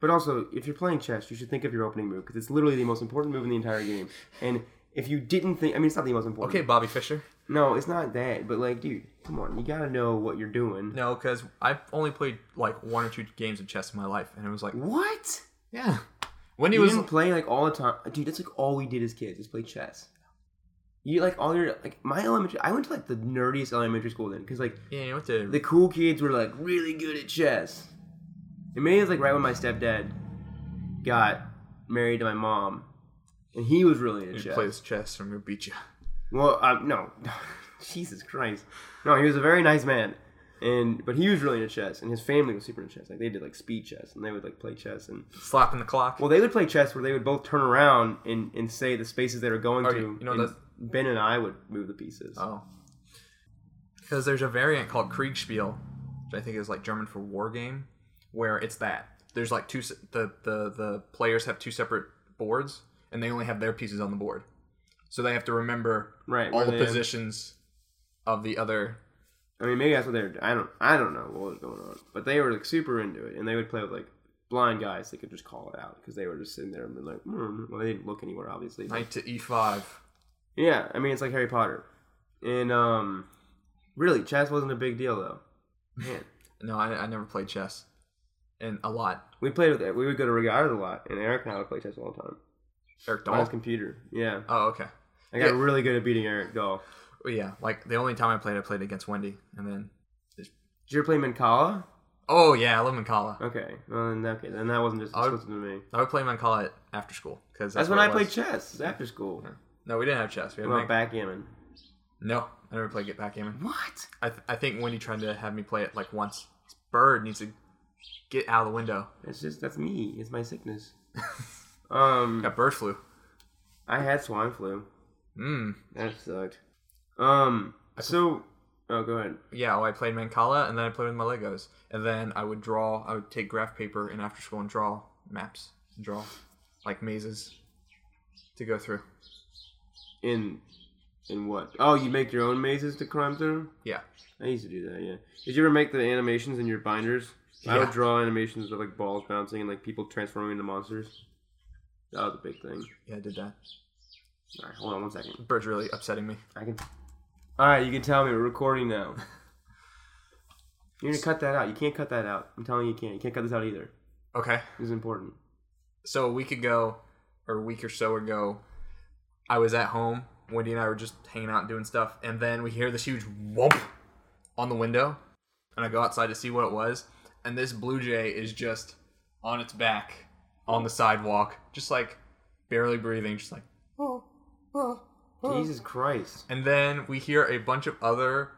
But also, if you're playing chess, you should think of your opening move because it's literally the most important move in the entire game. And if you didn't think, I mean, it's not the most important. Okay, Bobby Fischer. No, it's not that. But like, dude, come on, you gotta know what you're doing. No, because I've only played like one or two games of chess in my life, and it was like, What? yeah. When he You was didn't play like all the time, dude. That's like all we did as kids is play chess. You like all your like my elementary. I went to like the nerdiest elementary school then because like yeah, you went to the cool kids were like really good at chess. And maybe it was like right when my stepdad got married to my mom, and he was really into you chess. chess, I'm gonna beat you. Well, uh, no, Jesus Christ, no, he was a very nice man, and but he was really into chess, and his family was super into chess. Like they did like speed chess, and they would like play chess, and Slapping the clock. well, they would play chess where they would both turn around and, and say the spaces they were going Oh, to. you know and Ben and I would move the pieces. Oh. Because there's a variant called Kriegspiel, which I think is like German for war game, where it's that. There's like two, the, the, the players have two separate boards, and they only have their pieces on the board. So they have to remember Right, all the positions of the other. I mean, maybe that's what they were. I don't. I don't know what was going on, but they were like super into it, and they would play with like blind guys. They could just call it out because they were just sitting there and be like, mm. well, they didn't look anywhere, obviously. but- Knight to E e5. yeah, I mean, it's like Harry Potter, and um, really, chess wasn't a big deal though. Man, No, I, I never played chess. And a lot. we played with it. We would go to regattas a lot, and Eric and I would play chess all the time Eric on his computer. Yeah, Oh, okay. I got Yeah. really good at beating Eric Dahl. Well, yeah, like the only time I played, I played against Wendy, and then. Did you ever play Mancala? Oh yeah, I love Mancala. Okay, well, then okay, then that wasn't just would- exclusive to me. I would play Mancala at after school because That's, when I played chess after school. No, we didn't have chess. We had about backgammon? No, I never played Get Backgammon. What? I, th- I think Wendy tried to have me play it like once. This bird needs to get out of the window. It's just that's me. It's my sickness. um, Got bird flu. I had swine flu. Mm. That sucked. Um, so oh, go ahead. Yeah, well, I played Mancala and then I played with my Legos. And then I would draw, I would take graph paper and after school and draw maps. Draw like mazes to go through. In In what? Oh, you make your own mazes to climb through? Yeah. I used to do that, yeah. Did you ever make the animations in your binders? Yeah. I would draw animations of like balls bouncing and like people transforming into monsters. That was a big thing. Yeah, I did that. Alright, hold on one second. Bird's really upsetting me. I can. Alright, you can tell me we're recording now. You're gonna cut that out. You can't cut that out. I'm telling you, you can't. You can't cut this out either. Okay. This is important. So a week ago, or a week or so ago, I was at home. Wendy and I were just hanging out and doing stuff, and then we hear this huge whoop on the window, and I go outside to see what it was, and this blue jay is just on its back on the sidewalk, just like barely breathing, just like. Jesus Christ. And then we hear a bunch of other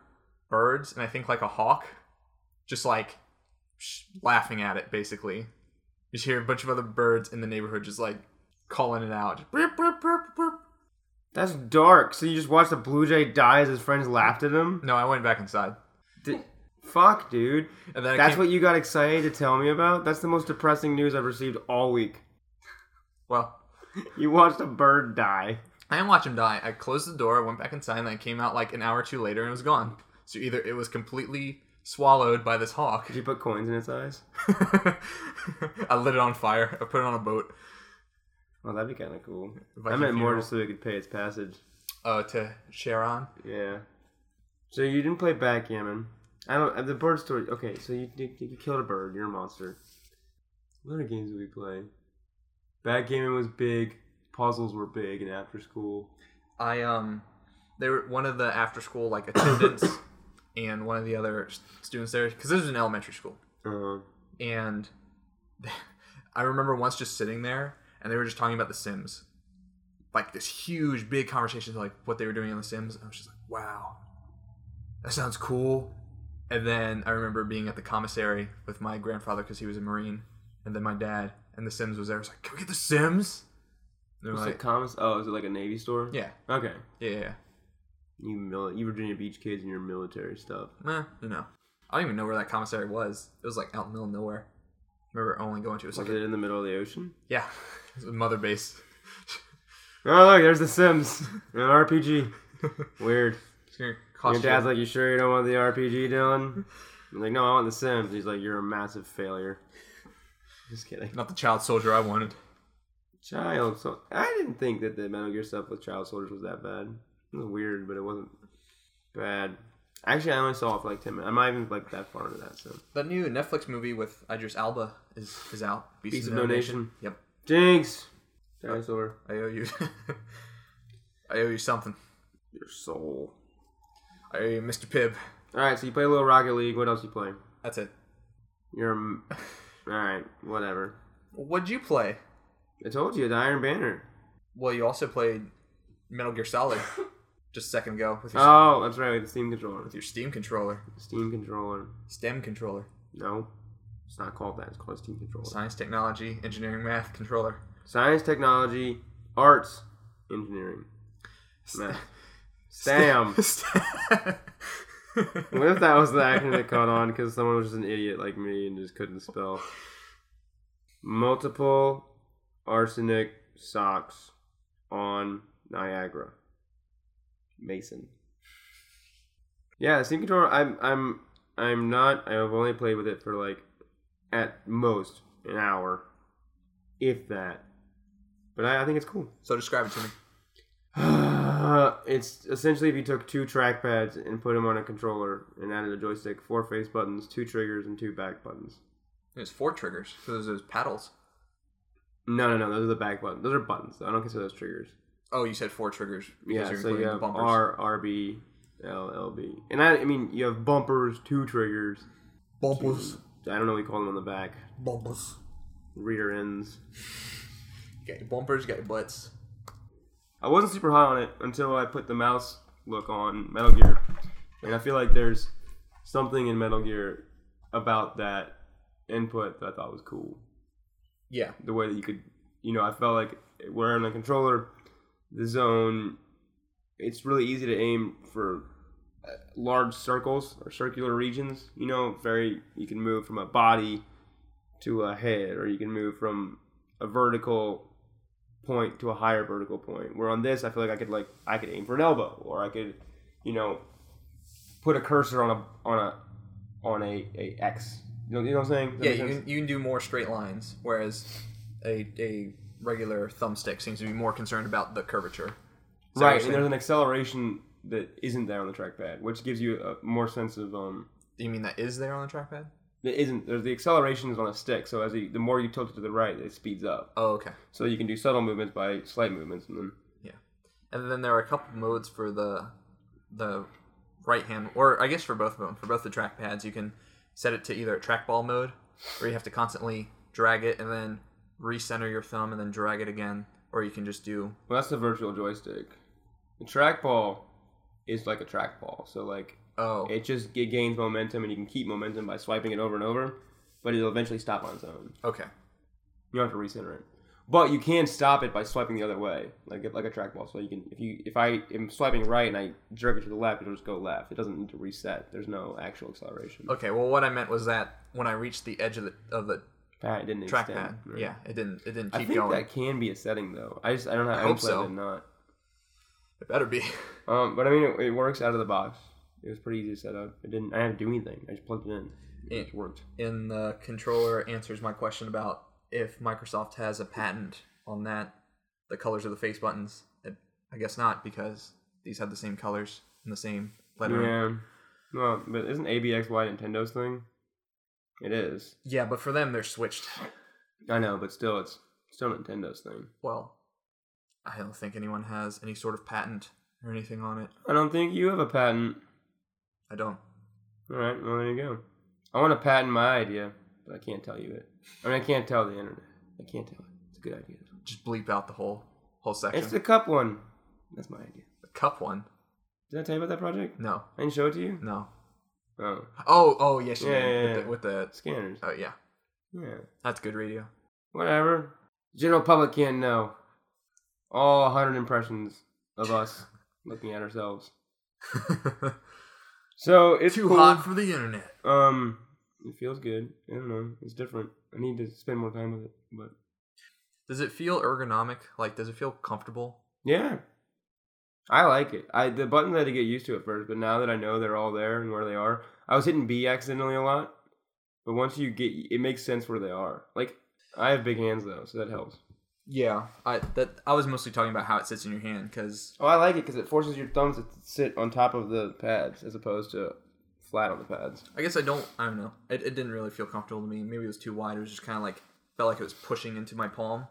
birds, and I think like a hawk, just like sh- laughing at it. Basically, you just hear a bunch of other birds in the neighborhood just like calling it out. Just, "Burp, burp, burp, burp." That's dark. So you just watched a blue jay die as his friends laughed at him? No, I went back inside, Di- Fuck, dude. and then I That's came, what you got excited to tell me about? That's the most depressing news I've received all week. well. You watched a bird die. I didn't watch him die. I closed the door, I went back inside, and then I came out like an hour or two later, and it was gone. So either it was completely swallowed by this hawk. Did you put coins in its eyes? I lit it on fire. I put it on a boat. Oh, that'd be kind of cool. I Viking meant more just so it could pay its passage. Uh, to share on. Yeah. So you didn't play backgammon. I don't. uh, The bird story. Okay, so you you, you killed a bird. You're a monster. What other games did we play? Backgammon was big. Puzzles were big in after school. I um, they were one of the after school like attendants, and one of the other students there because this was an elementary school, Uh, and I remember once just sitting there and they were just talking about The Sims, like this huge big conversation like what they were doing on The Sims. And I was just like, wow, that sounds cool. And then I remember being at the commissary with my grandfather because he was a marine, and then my dad and The Sims was there. I was like, can we get The Sims? And they were what's like, it commas? Oh, is it like a Navy store? yeah, Okay. yeah, yeah. You mil- you Virginia Beach kids and your military stuff. Eh, you know. I don't even know where that commissary was. It was like out in the middle of nowhere. I remember only going to it was Was it in the middle of the ocean? yeah, it was a mother base. Oh look, there's The Sims. An RPG. Weird. Your dad's you. like, you sure you don't want the RPG, Dylan? I'm like, no, I want The Sims. He's like, you're a massive failure. Just kidding. not the child soldier I wanted. Child, so I didn't think that the Metal Gear stuff with child soldiers was that bad. It was weird, but it wasn't bad. Actually, I only saw it for like ten minutes. I'm not even like that far into that. So, That new Netflix movie with Idris Elba is is out. Beast, Beast of of No Nation. Nation. Yep. Jinx, uh, dinosaur, I owe you. I owe you something. your soul. I owe you Mr. Pibb. All right, so you play a little Rocket League. What else you play? That's it. You're all right. Whatever. What'd you play? I told you the Iron Banner. Well, you also played Metal Gear Solid just a second ago with your, Oh, that's right. The Steam controller. with your Steam controller, Steam controller. STEM controller, No, it's not called that. It's called Steam controller. Science, Technology, Engineering, Math controller. Science, technology, arts, engineering. Math. Sam. What if that was the acronym that caught on because someone was just an idiot like me and just couldn't spell? Multiple arsenic socks on Niagara. Mason. Yeah, Steam controller. I'm I'm I'm not. I've only played with it for like at most an hour, if that. But I, I think it's cool. so describe it to me. it's essentially if you took two trackpads and put them on a controller and added a joystick, four face buttons, two triggers, and two back buttons. There's four triggers. So there's those paddles. No, no, no. Those are the back buttons. Those are buttons. I don't consider those triggers. Oh, you said four triggers because Yeah, you're so you have the bumpers. R, R, B, L, L, B. And I, I mean, you have bumpers, two triggers. bumpers, I don't know what we call them on the back. bumpers. Reader ends. You got your bumpers, you got your butts. I wasn't super high on it until I put the mouse look on Metal Gear, and I feel like there's something in Metal Gear about that input that I thought was cool. Yeah, The way that you could, you know, I felt like wearing a controller, the zone, it's really easy to aim for uh, large circles or circular regions. You know, very you can move from a body to a head, or you can move from a vertical point to a higher vertical point. Where on this, I feel like I could like I could aim for an elbow, or I could, you know, put a cursor on a on a on a, a X. You know, you know what I'm saying? Does Yeah, you can, you can do more straight lines, whereas a a regular thumbstick seems to be more concerned about the curvature. Right. And there's an acceleration that isn't there on the trackpad, which gives you a more sense of um. Do you mean that is there on the trackpad? It isn't. There's the acceleration is on a stick, so as you, the more you tilt it to the right, it speeds up. Oh, okay. So you can do subtle movements by slight movements, and then yeah, And then there are a couple modes for the the right hand, or I guess for both of them. For both the trackpads, you can set it to either trackball mode, where you have to constantly drag it and then recenter your thumb and then drag it again, or you can just do well, that's the virtual joystick. The trackball is like a trackball, so like oh it just it gains momentum, and you can keep momentum by swiping it over and over, but it'll eventually stop on its own. okay You don't have to recenter it, but you can stop it by swiping the other way, like like a trackball. So you can if you if I am swiping right and I jerk it to the left, it'll just go left. It doesn't need to reset. There's no actual acceleration. okay. Well, what I meant was that when I reached the edge of the of the Pat, it didn't trackpad, extend, right? yeah, it didn't it didn't keep I think going. that can be a setting though. I just I don't know. I, hope hope so. It not. It better be. Um, but I mean, it, it works out of the box. It was pretty easy to set up. It didn't. I didn't do anything. I just plugged it in. It just worked. And the controller answers my question about if Microsoft has a patent on that, the colors of the face buttons. It, I guess not because these have the same colors and the same lettering. Yeah. Well, but isn't ABXY Nintendo's thing? It is. Yeah, but for them they're switched. I know, but still, it's still Nintendo's thing. Well, I don't think anyone has any sort of patent or anything on it. I don't think you have a patent. I don't. All right. Well, there you go. I want to patent my idea, but I can't tell you it. I mean, I can't tell the internet. I can't tell it. It's a good idea. Just bleep out the whole whole section. It's the cup one. That's my idea. the cup one. Did I tell you about that project? No, I didn't show it to you. no. Oh, Oh, oh yes, Yeah, yeah, yeah. With, the, with the scanners. oh yeah, Yeah. that's good radio. Whatever. General public can't know. All 100 impressions of us looking at ourselves. So it's Too cool. hot for the internet. Um, it feels good. I don't know. It's different. I need to spend more time with it, but Does it feel ergonomic? Like, does it feel comfortable? yeah, I like it. I the buttons I had to get used to at first, but now that I know they're all there and where they are, I was hitting B accidentally a lot. But once you get, it makes sense where they are. Like I have big hands though, so that helps. Yeah, I that I was mostly talking about how it sits in your hand because Oh, I like it because it forces your thumbs to sit on top of the pads as opposed to flat on the pads. I guess I don't. I don't know. It, it didn't really feel comfortable to me. Maybe it was too wide. It was just kind of like felt like it was pushing into my palm.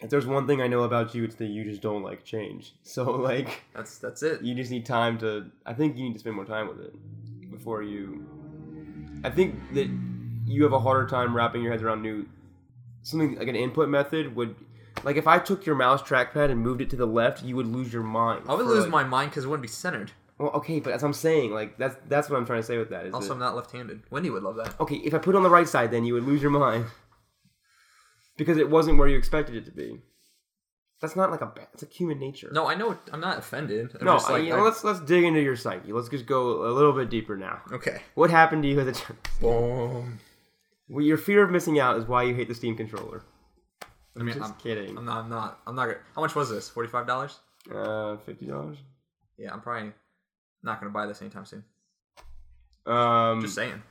If there's one thing I know about you, it's that you just don't like change. So like, That's that's it. you just need time to. I think you need to spend more time with it before you. I think that you have a harder time wrapping your heads around new something like an input method would. Like if I took your mouse trackpad and moved it to the left, you would lose your mind. I would lose like- my mind because it wouldn't be centered. Well, okay, but as I'm saying, like that's that's what I'm trying to say with that. Is Also, that- I'm not left-handed. Wendy would love that. Okay, if I put it on the right side, then you would lose your mind because it wasn't where you expected it to be. That's not like a bad. It's like human nature. No, I know. it- I'm not offended. I'm no. just like, you know, I- let's let's dig into your psyche. Let's just go a little bit deeper now. okay. What happened to you as a child? Boom. Well, your fear of missing out is why you hate the Steam controller. I mean, Just I'm, kidding. I'm not. I'm not. I'm not. Gonna, how much was this? Forty-five dollars. Uh, fifty dollars. Yeah, I'm probably not gonna buy this anytime soon. Um. Just saying.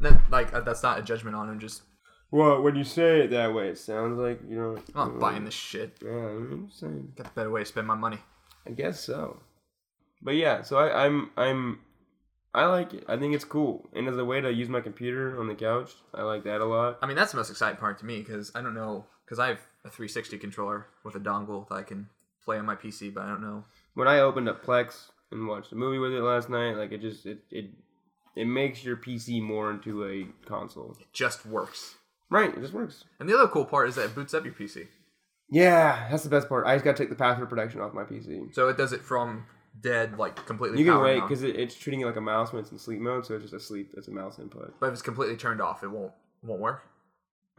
That, like uh, that's not a judgment on him. Just well, when you say it that way, it sounds like you know. I'm not buying this shit. Yeah, I'm just saying. Got a better way to spend my money. I guess so. But yeah, so I, I'm I'm I like it. I think it's cool, and as a way to use my computer on the couch, I like that a lot. I mean, that's the most exciting part to me because I don't know because I have a 360 controller with a dongle that I can play on my PC, but I don't know. When I opened up Plex and watched a movie with it last night, like it just it it it makes your PC more into a console. It just works. Right, it just works. And the other cool part is that it boots up your PC, Yeah, that's the best part. I just got to take the password protection off my PC. so it does it from dead, like completely. You can wait because it, it's treating it like a mouse when it's in sleep mode, so it's just a sleep. It's a mouse input. but if it's completely turned off, it won't won't work.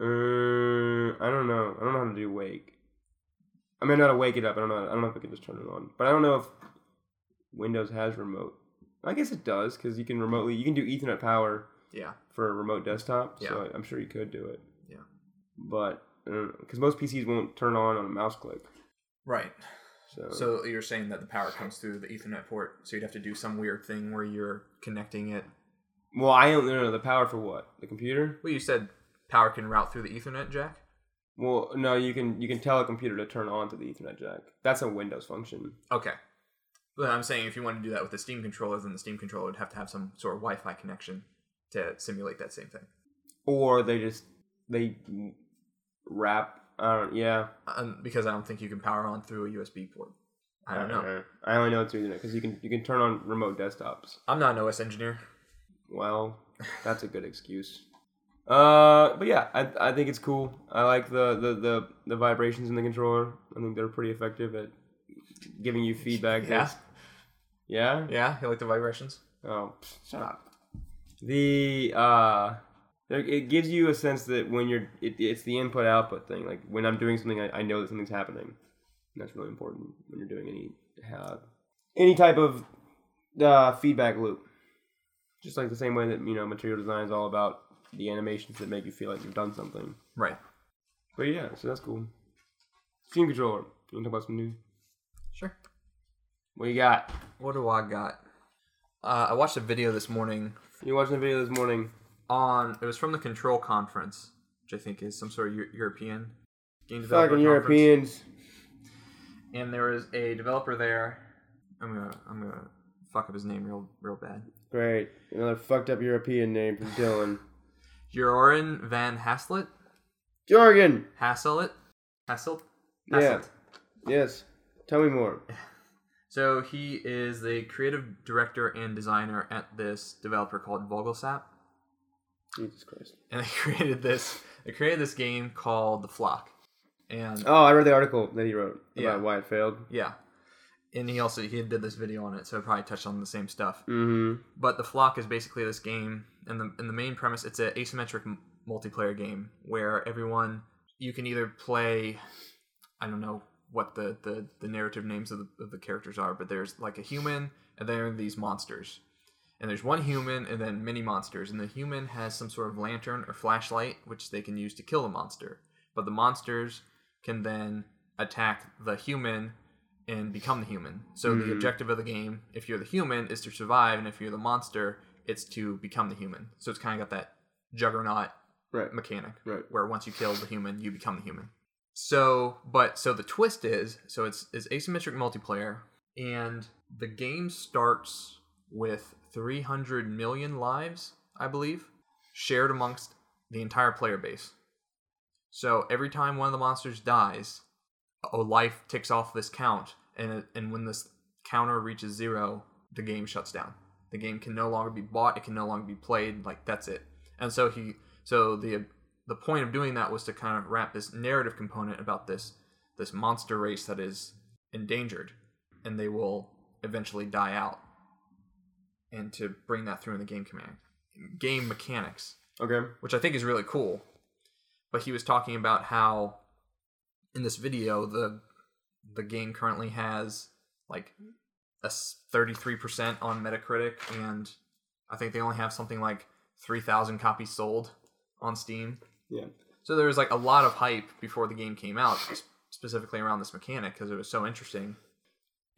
Uh, I don't know. I don't know how to do wake. I mean, how to wake it up. I don't know. I don't know if I can just turn it on. But I don't know if Windows has remote. I guess it does because you can remotely. You can do Ethernet power Yeah, for a remote desktop. So Yeah. I'm sure you could do it. Yeah. But uh, because most PCs won't turn on on a mouse click. Right. So, So you're saying that the power comes through the Ethernet port, so you'd have to do some weird thing where you're connecting it. well, I don't know the power for what the computer. Well, you said power can route through the Ethernet jack. Well, no, you can you can tell a computer to turn on to the Ethernet jack. That's a Windows function. Okay. But I'm saying if you want to do that with the Steam controller, then the Steam controller would have to have some sort of Wi-Fi connection to simulate that same thing. Or they just they wrap. I don't. Yeah. Um, because I don't think you can power on through a USB port. I don't know. I only know it's Ethernet because you can you can turn on remote desktops. I'm not an OS engineer. Well, that's a good excuse. Uh, but yeah, I I think it's cool. I like the the the, the vibrations in the controller. I think they're pretty effective at giving you feedback. Yeah. that's- Yeah. Yeah, you like the vibrations? Oh, pff, shut up. The uh, it gives you a sense that when you're, it, it's the input output thing. Like when I'm doing something, I, I know that something's happening. And that's really important when you're doing any uh, any type of uh, feedback loop. Just like the same way that you know material design is all about the animations that make you feel like you've done something. Right. But yeah, so that's cool. Steam controller. You want to talk about some news? Sure. What you got? What do I got? Uh, I watched a video this morning You watching the video this morning? on. It was from the Control Conference, which I think is some sort of Eu- European game developer Fucking conference. Europeans. And there was a developer there. I'm gonna I'm gonna fuck up his name real real bad. Great. Another fucked up European name from Dylan. Joran van Hasselt. Jorgen! Hasselt. Hasselt. Yeah. Yes. Tell me more. So he is the creative director and designer at this developer called Vogelsap, Jesus Christ. and they created this. They created this game called The Flock, and Oh, I read the article that he wrote about Yeah. why it failed. yeah, and he also he did this video on it, so I probably touched on the same stuff. Mm-hmm. But The Flock is basically this game, and the and the main premise it's an asymmetric m- multiplayer game where everyone you can either play, I don't know what the the, the narrative names of the, of the characters are, but there's like a human and there are these monsters, and there's one human and then many monsters, and the human has some sort of lantern or flashlight which they can use to kill the monster, but the monsters can then attack the human and become the human. So the Mhm. objective of the game, if you're the human, is to survive, and if you're the monster, it's to become the human. So it's kind of got that juggernaut Right. mechanic, Right. where once you kill the human, you become the human. So, but so the twist is, so it's it's asymmetric multiplayer, and the game starts with 300 million lives, I believe, shared amongst the entire player base. So every time one of the monsters dies, a life ticks off this count, and and when this counter reaches zero, the game shuts down. The game can no longer be bought. It can no longer be played. Like that's it. And so he, so the the point of doing that was to kind of wrap this narrative component about this this monster race that is endangered, and they will eventually die out, and to bring that through in the game command game mechanics Okay. which I think is really cool. But he was talking about how in this video the the game currently has like a thirty three percent on Metacritic, and I think they only have something like three thousand copies sold on Steam. Yeah. So there was like a lot of hype before the game came out, specifically around this mechanic because it was so interesting,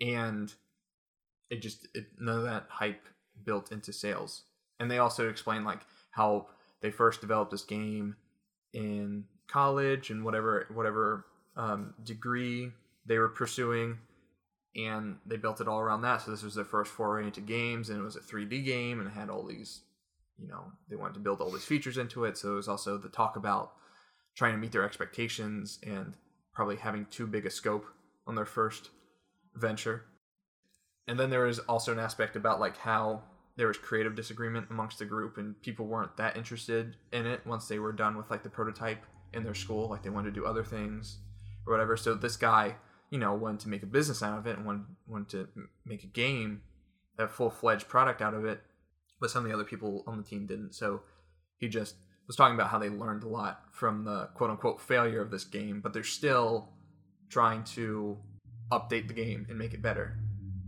and it just it, none of that hype built into sales. And they also explained like how they first developed this game in college and whatever whatever um, degree they were pursuing, and they built it all around that. So this was their first foray into games, and it was a 3D game, and it had all these, you know, they wanted to build all these features into it. So it was also the talk about trying to meet their expectations and probably having too big a scope on their first venture. And then there was also an aspect about like how there was creative disagreement amongst the group and people weren't that interested in it once they were done with like the prototype in their school like they wanted to do other things or whatever so this guy you know wanted to make a business out of it and wanted, wanted to make a game a full-fledged product out of it but some of the other people on the team didn't so he just was talking about how they learned a lot from the quote-unquote failure of this game but they're still trying to update the game and make it better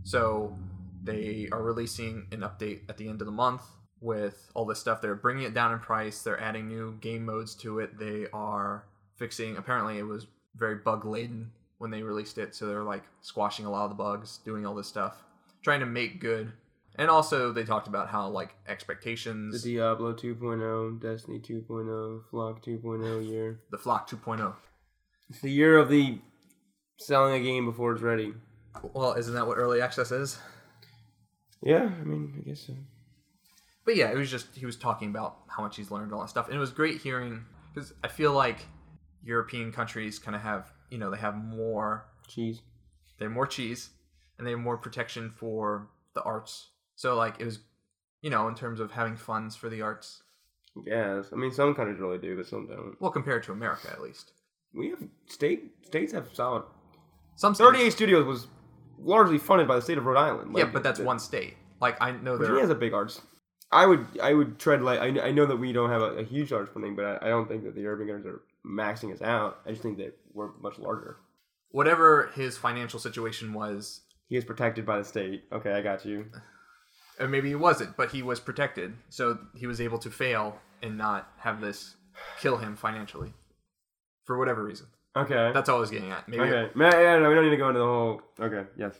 so they are releasing an update at the end of the month with all this stuff. They're bringing it down in price. They're adding new game modes to it. They are fixing. Apparently, it was very bug laden when they released it, so they're like squashing a lot of the bugs, doing all this stuff, trying to make good. And also, they talked about how like expectations, The Diablo 2.0, Destiny 2.0, Flock 2.0 year. the Flock oh. 2.0. It's the year of the selling a game before it's ready. Well, isn't that what early access is? Yeah, I mean, I guess so. But yeah, it was just he was talking about how much he's learned all that stuff, and it was great hearing because I feel like European countries kind of have you know they have more Cheese. they have more cheese and they have more protection for the arts. So like it was, you know, in terms of having funds for the arts. Yes, I mean some countries really do, but some don't. Well, compared to America at least. We have state states have solid. Some states, 38 Studios was largely funded by the state of Rhode Island. yeah, but that's the- one state. Like I know Virginia has a big arts. I would I would tread like I, I know that we don't have a, a huge arts funding, but I, I don't think that the urban countries are maxing us out. I just think that we're much larger. Whatever his financial situation was, He is protected by the state. Okay, I got you. Or maybe he wasn't, but he was protected, so he was able to fail and not have this kill him financially, for whatever reason. Okay. That's all I was getting at. Maybe okay. Man, yeah, no, we don't need to go into the whole. Okay. Yes.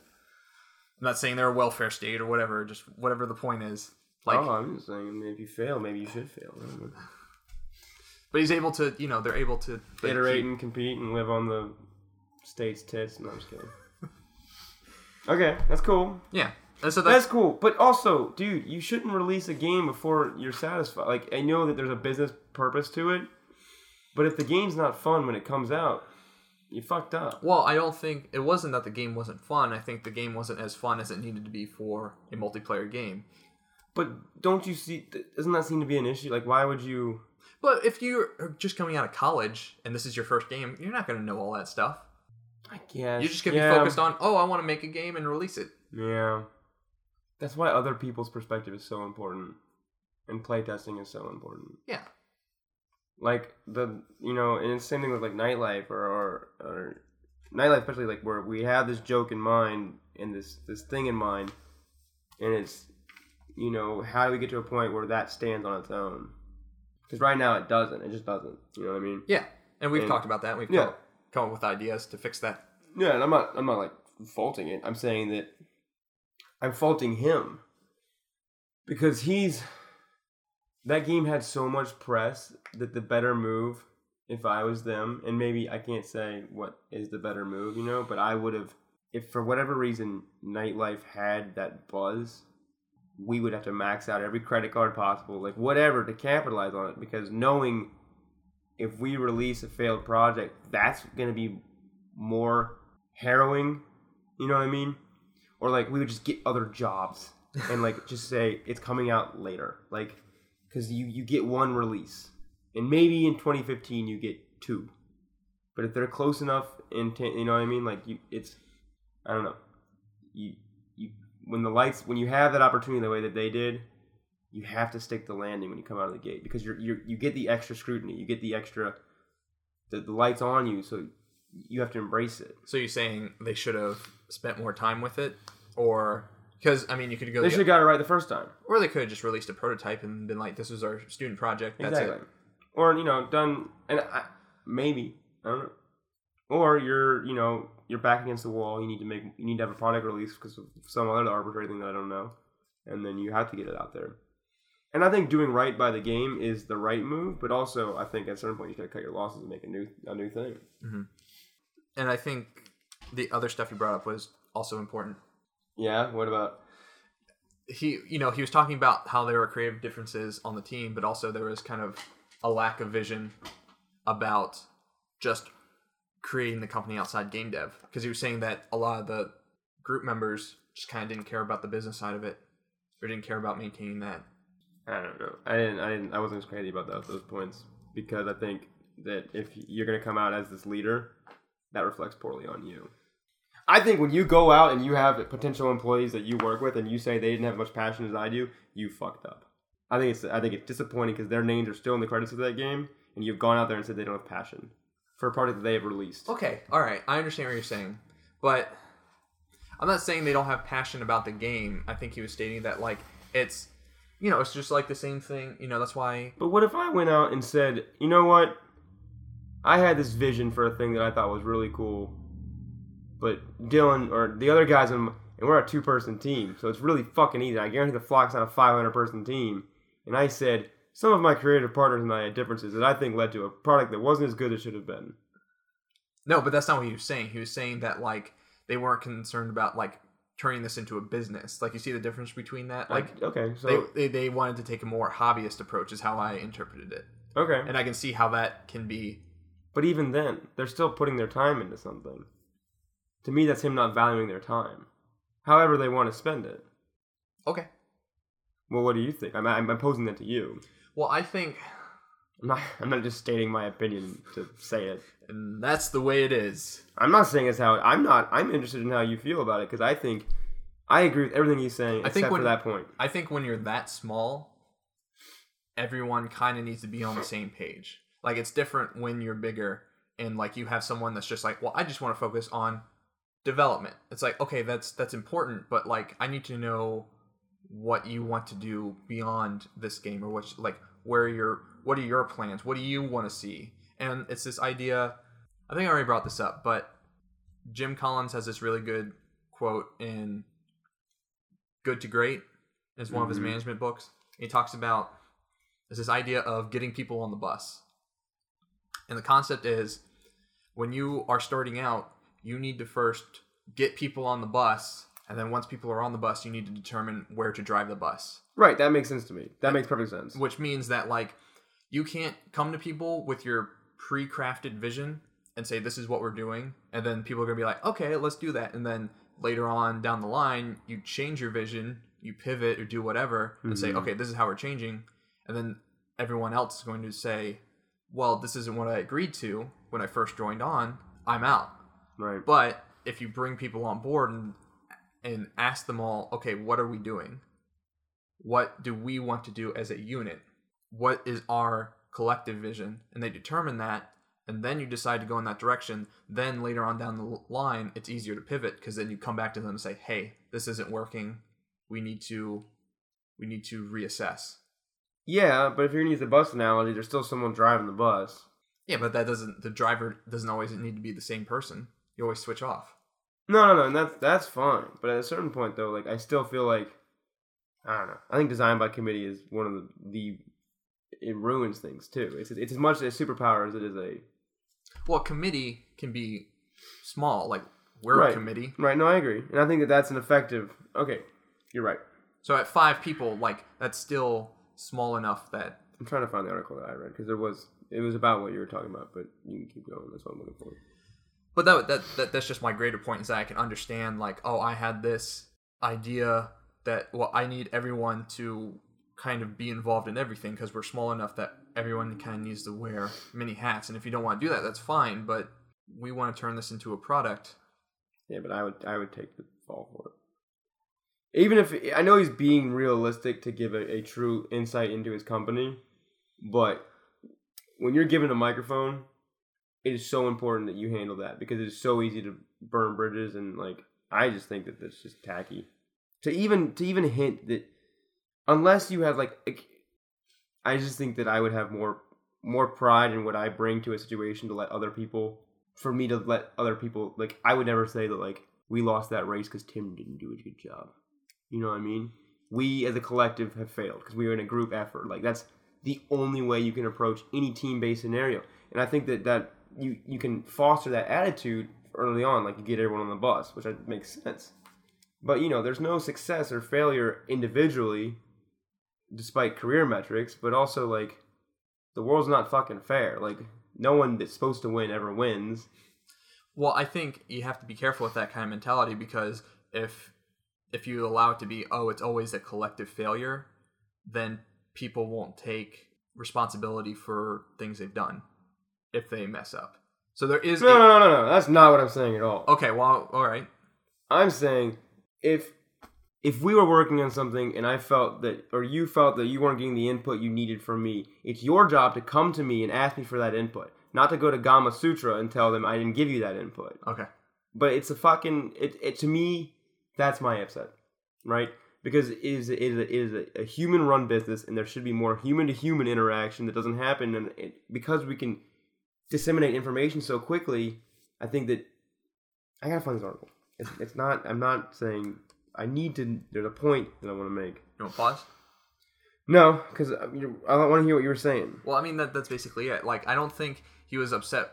I'm not saying they're a welfare state or whatever, just whatever the point is. Like, oh, I'm just saying, if you fail, maybe you should fail. I don't know. but he's able to, you know, they're able to Iterate keep- and compete and live on the state's tits. No, I'm just kidding. okay, that's cool. Yeah, and so That's that's cool. But also, dude, you shouldn't release a game before you're satisfied. Like, I know that there's a business purpose to it, but if the game's not fun when it comes out, you fucked up. well. I don't think it wasn't that the game wasn't fun. I think the game wasn't as fun as it needed to be for a multiplayer game. But don't you see? Doesn't that seem to be an issue? Like, why would you? But if you're just coming out of college and this is your first game, you're not going to know all that stuff. I guess You're just going to yeah, be focused on, oh, I want to make a game and release it. Yeah, that's why other people's perspective is so important, and playtesting is so important. Yeah. like the you know, and it's same thing with like nightlife or, or or nightlife, especially like where we have this joke in mind and this this thing in mind, and it's you know how do we get to a point where that stands on its own? Because right now it doesn't. It just doesn't. You know what I mean? Yeah. And we've And- talked about that. We've Yeah. come, come up with ideas to fix that. Yeah, and I'm not I'm not like faulting it. I'm saying that I'm faulting him because he's that game had so much press that the better move if I was them and maybe I can't say what is the better move, you know, but I would have if for whatever reason nightlife had that buzz we would have to max out every credit card possible, like whatever to capitalize on it because knowing if we release a failed project, that's going to be more harrowing. You know what I mean? Or like we would just get other jobs and like just say it's coming out later, like because you you get one release and maybe in 2015 you get two, but if they're close enough in ten, you know what I mean? Like you, it's I don't know. You you when the lights when you have that opportunity the way that they did, you have to stick the landing when you come out of the gate because you're, you're you get the extra scrutiny, you get the extra the, the lights on you, so you have to embrace it. So you're saying they should have spent more time with it? Or, because, I mean, you could go, They should have got it right the first time. or they could have just released a prototype and been like, this was our student project. That's exactly. it. Or you know, done and I, maybe I don't know. Or you're you know you're back against the wall. You need to make you need to have a product release because of some other arbitrary thing that I don't know, and then you have to get it out there. And I think doing right by the game is the right move, but also I think at a certain point you gotta cut your losses and make a new a new thing. Mm-hmm. And I think the other stuff you brought up was also important. Yeah. What about? he you know he was talking about how there were creative differences on the team but also there was kind of a lack of vision about just creating the company outside game dev because he was saying that a lot of the group members just kind of didn't care about the business side of it or didn't care about maintaining that I don't know. I didn't. I didn't. I wasn't as crazy about those those points because I think that if you're gonna come out as this leader, that reflects poorly on you. I think when you go out and you have potential employees that you work with and you say they didn't have as much passion as I do, you fucked up. I think it's. I think it's disappointing because their names are still in the credits of that game, and you've gone out there and said they don't have passion for a product that they have released. okay all right i understand what you're saying but i'm not saying they don't have passion about the game i think he was stating that like it's you know it's just like the same thing you know that's why But what if I went out and said, you know what? I had this vision for a thing that I thought was really cool, but Dylan or the other guys in and we're a two person team, so it's really fucking easy. I guarantee the flock's not a 500 person team. And I said some of my creative partners and I had differences that I think led to a product that wasn't as good as it should have been. No, but that's not what he was saying. He was saying that like they weren't concerned about like turning this into a business. Like you see the difference between that. Like I, okay, so they, they they wanted to take a more hobbyist approach, is how I interpreted it, okay, and I can see how that can be. But even then, they're still putting their time into something. To me, that's him not valuing their time. However, they want to spend it. Okay. Well, what do you think? I'm I'm posing that to you. Well, I think, I'm not I'm not just stating my opinion to say it. and that's the way it is. I'm not saying it's how I'm not. I'm interested in how you feel about it because I think I agree with everything he's saying I except think for when- that point. I think when you're that small, everyone kind of needs to be on the same page. Like it's different when you're bigger and like you have someone that's just like, well, I just want to focus on development. It's like, okay, that's that's important, but like I need to know what you want to do beyond this game or what like where your what are your plans? What do you want to see? And it's this idea I think I already brought this up, but Jim Collins has this really good quote in Good to Great. is one of his Mhm. management books. He talks about there's this idea of getting people on the bus. And the concept is when you are starting out, you need to first get people on the bus, and then once people are on the bus, you need to determine where to drive the bus. Right, that makes sense to me. That makes perfect sense. Which means that like you can't come to people with your pre-crafted vision and say this is what we're doing, and then people are gonna be like, okay, let's do that, and then later on down the line, you change your vision, you pivot or do whatever, and say, Mhm. okay, this is how we're changing, and then everyone else is going to say, well, this isn't what I agreed to when I first joined on. I'm out. Right. But if you bring people on board and and ask them all, okay, what are we doing? What do we want to do as a unit? What is our collective vision? And they determine that, and then you decide to go in that direction. Then later on down the line, it's easier to pivot because then you come back to them and say, hey, this isn't working. We need to we need to reassess. Yeah, but if you're gonna use the bus analogy, there's still someone driving the bus. Yeah, but that doesn't the driver doesn't always need to be the same person. You always switch off. No, no, no, and that's that's fine. But at a certain point, though, like I still feel like I don't know. I think design by committee is one of the the it ruins things too. It's it's as much a superpower as it is a Well, a committee can be small. Like we're Right. a committee. right. No, I agree, and I think that that's an effective. Okay, you're right. So at five people, like that's still small enough that I'm trying to find the article that I read because there was it was about what you were talking about, but you can keep going. That's what I'm looking for. but that, that that that's just my greater point is that I can understand like oh I had this idea that well I need everyone to kind of be involved in everything because we're small enough that everyone kind of needs to wear many hats and if you don't want to do that that's fine but we want to turn this into a product Yeah, but I would I would take the fall for it. Even if I know he's being realistic to give a, a true insight into his company, but when you're given a microphone, it is so important that you handle that because it's so easy to burn bridges and like I just think that that's just tacky. To even to even hint that unless you have like I just think that I would have more more pride in what I bring to a situation to let other people for me to let other people like I would never say that like we lost that race because Tim didn't do a good job. You know what I mean? We as a collective have failed because we were in a group effort. Like that's the only way you can approach any team based scenario. And I think that that you you can foster that attitude early on, like you get everyone on the bus, which makes sense. But you know, there's no success or failure individually, despite career metrics. But also like the world's not fucking fair. Like no one that's supposed to win ever wins. Well, I think you have to be careful with that kind of mentality because if if you allow it to be, oh, it's always a collective failure, then people won't take responsibility for things they've done if they mess up. So there is No, a- no, no, no, no. That's not what I'm saying at all. okay. Well, all right. I'm saying if if we were working on something and I felt that or you felt that you weren't getting the input you needed from me, it's your job to come to me and ask me for that input. Not to go to Gamasutra and tell them I didn't give you that input. Okay. But it's a fucking it, it to me that's my upset. Right? Because it is it is a, it is a, human run business and there should be more human to human interaction that doesn't happen and it, because we can disseminate information so quickly. I think that I gotta find this article. It's, it's not. I'm not saying I need to. There's a point that I want to make. You want pause? No, because uh, I want to hear what you were saying Well, I mean that that's basically it. Like I don't think he was upset.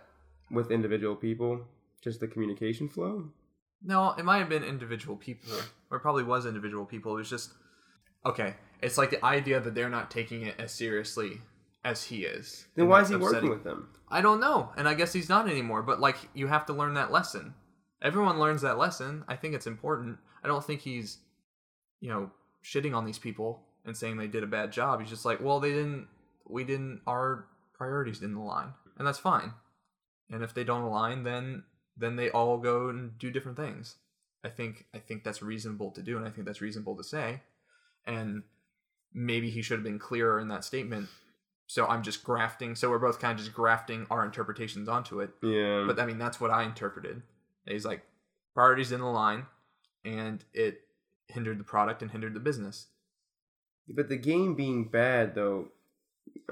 with individual people. Just the communication flow. No, it might have been individual people, or it probably was individual people. It was just okay. It's like the idea that they're not taking it as seriously as he is. Then why is he working with them? I don't know, and I guess he's not anymore. But like, you have to learn that lesson. Everyone learns that lesson. I think it's important. I don't think he's, you know, shitting on these people and saying they did a bad job. He's just like, well, they didn't. We didn't. Our priorities didn't align, and that's fine. And if they don't align, then then they all go and do different things. I think I think that's reasonable to do, and I think that's reasonable to say. And maybe he should have been clearer in that statement. So I'm just grafting. So we're both kind of just grafting our interpretations onto it. Yeah, But I mean, that's what I interpreted. He's like, priorities in the line, and it hindered the product and hindered the business. but the game being bad though,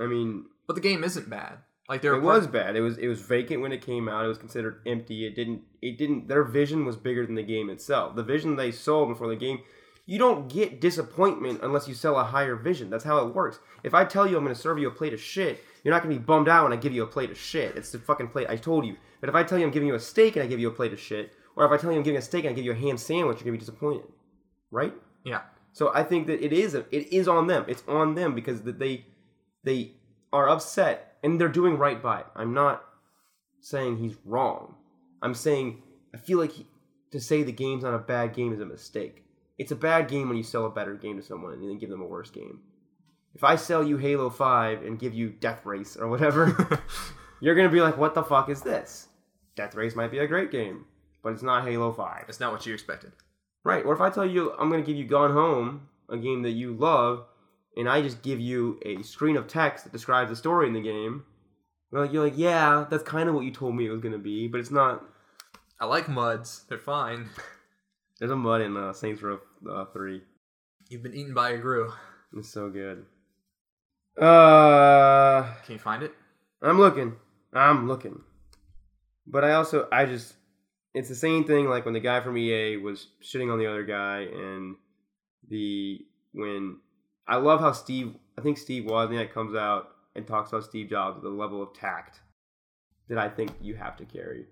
I mean, But the game isn't bad. Like there it part- was bad. It was it was vacant when it came out. It was considered empty. It didn't it didn't their vision was bigger than the game itself. The vision they sold before the game. You don't get disappointment unless you sell a higher vision. That's how it works. If I tell you I'm going to serve you a plate of shit, you're not going to be bummed out when I give you a plate of shit. It's the fucking plate I told you. But if I tell you I'm giving you a steak and I give you a plate of shit, or if I tell you I'm giving a steak and I give you a ham sandwich, you're going to be disappointed. Right? Yeah. So I think that it is it is on them. It's on them because that they they are upset and they're doing right by it. I'm not saying he's wrong. I'm saying I feel like he, to say the game's not a bad game is a mistake. It's a bad game when you sell a better game to someone and then give them a worse game. If I sell you Halo 5 and give you Death Race or whatever, you're going to be like, what the fuck is this? Death Race might be a great game, but it's not Halo 5. It's not what you expected. Right. Or if I tell you I'm going to give you Gone Home, a game that you love, and I just give you a screen of text that describes the story in the game, well, you're like, yeah, that's kind of what you told me it was going to be, but it's not. I like muds. They're fine. There's a mud in uh, Saints Row uh, 3. You've been eaten by a grue. It's so good. Uh, Can you find it? I'm looking. I'm looking. But I also, I just, it's the same thing like when the guy from EA was shitting on the other guy and the, when, I love how Steve, I think Steve Wozniak comes out and talks about Steve Jobs with a level of tact that I think you have to carry.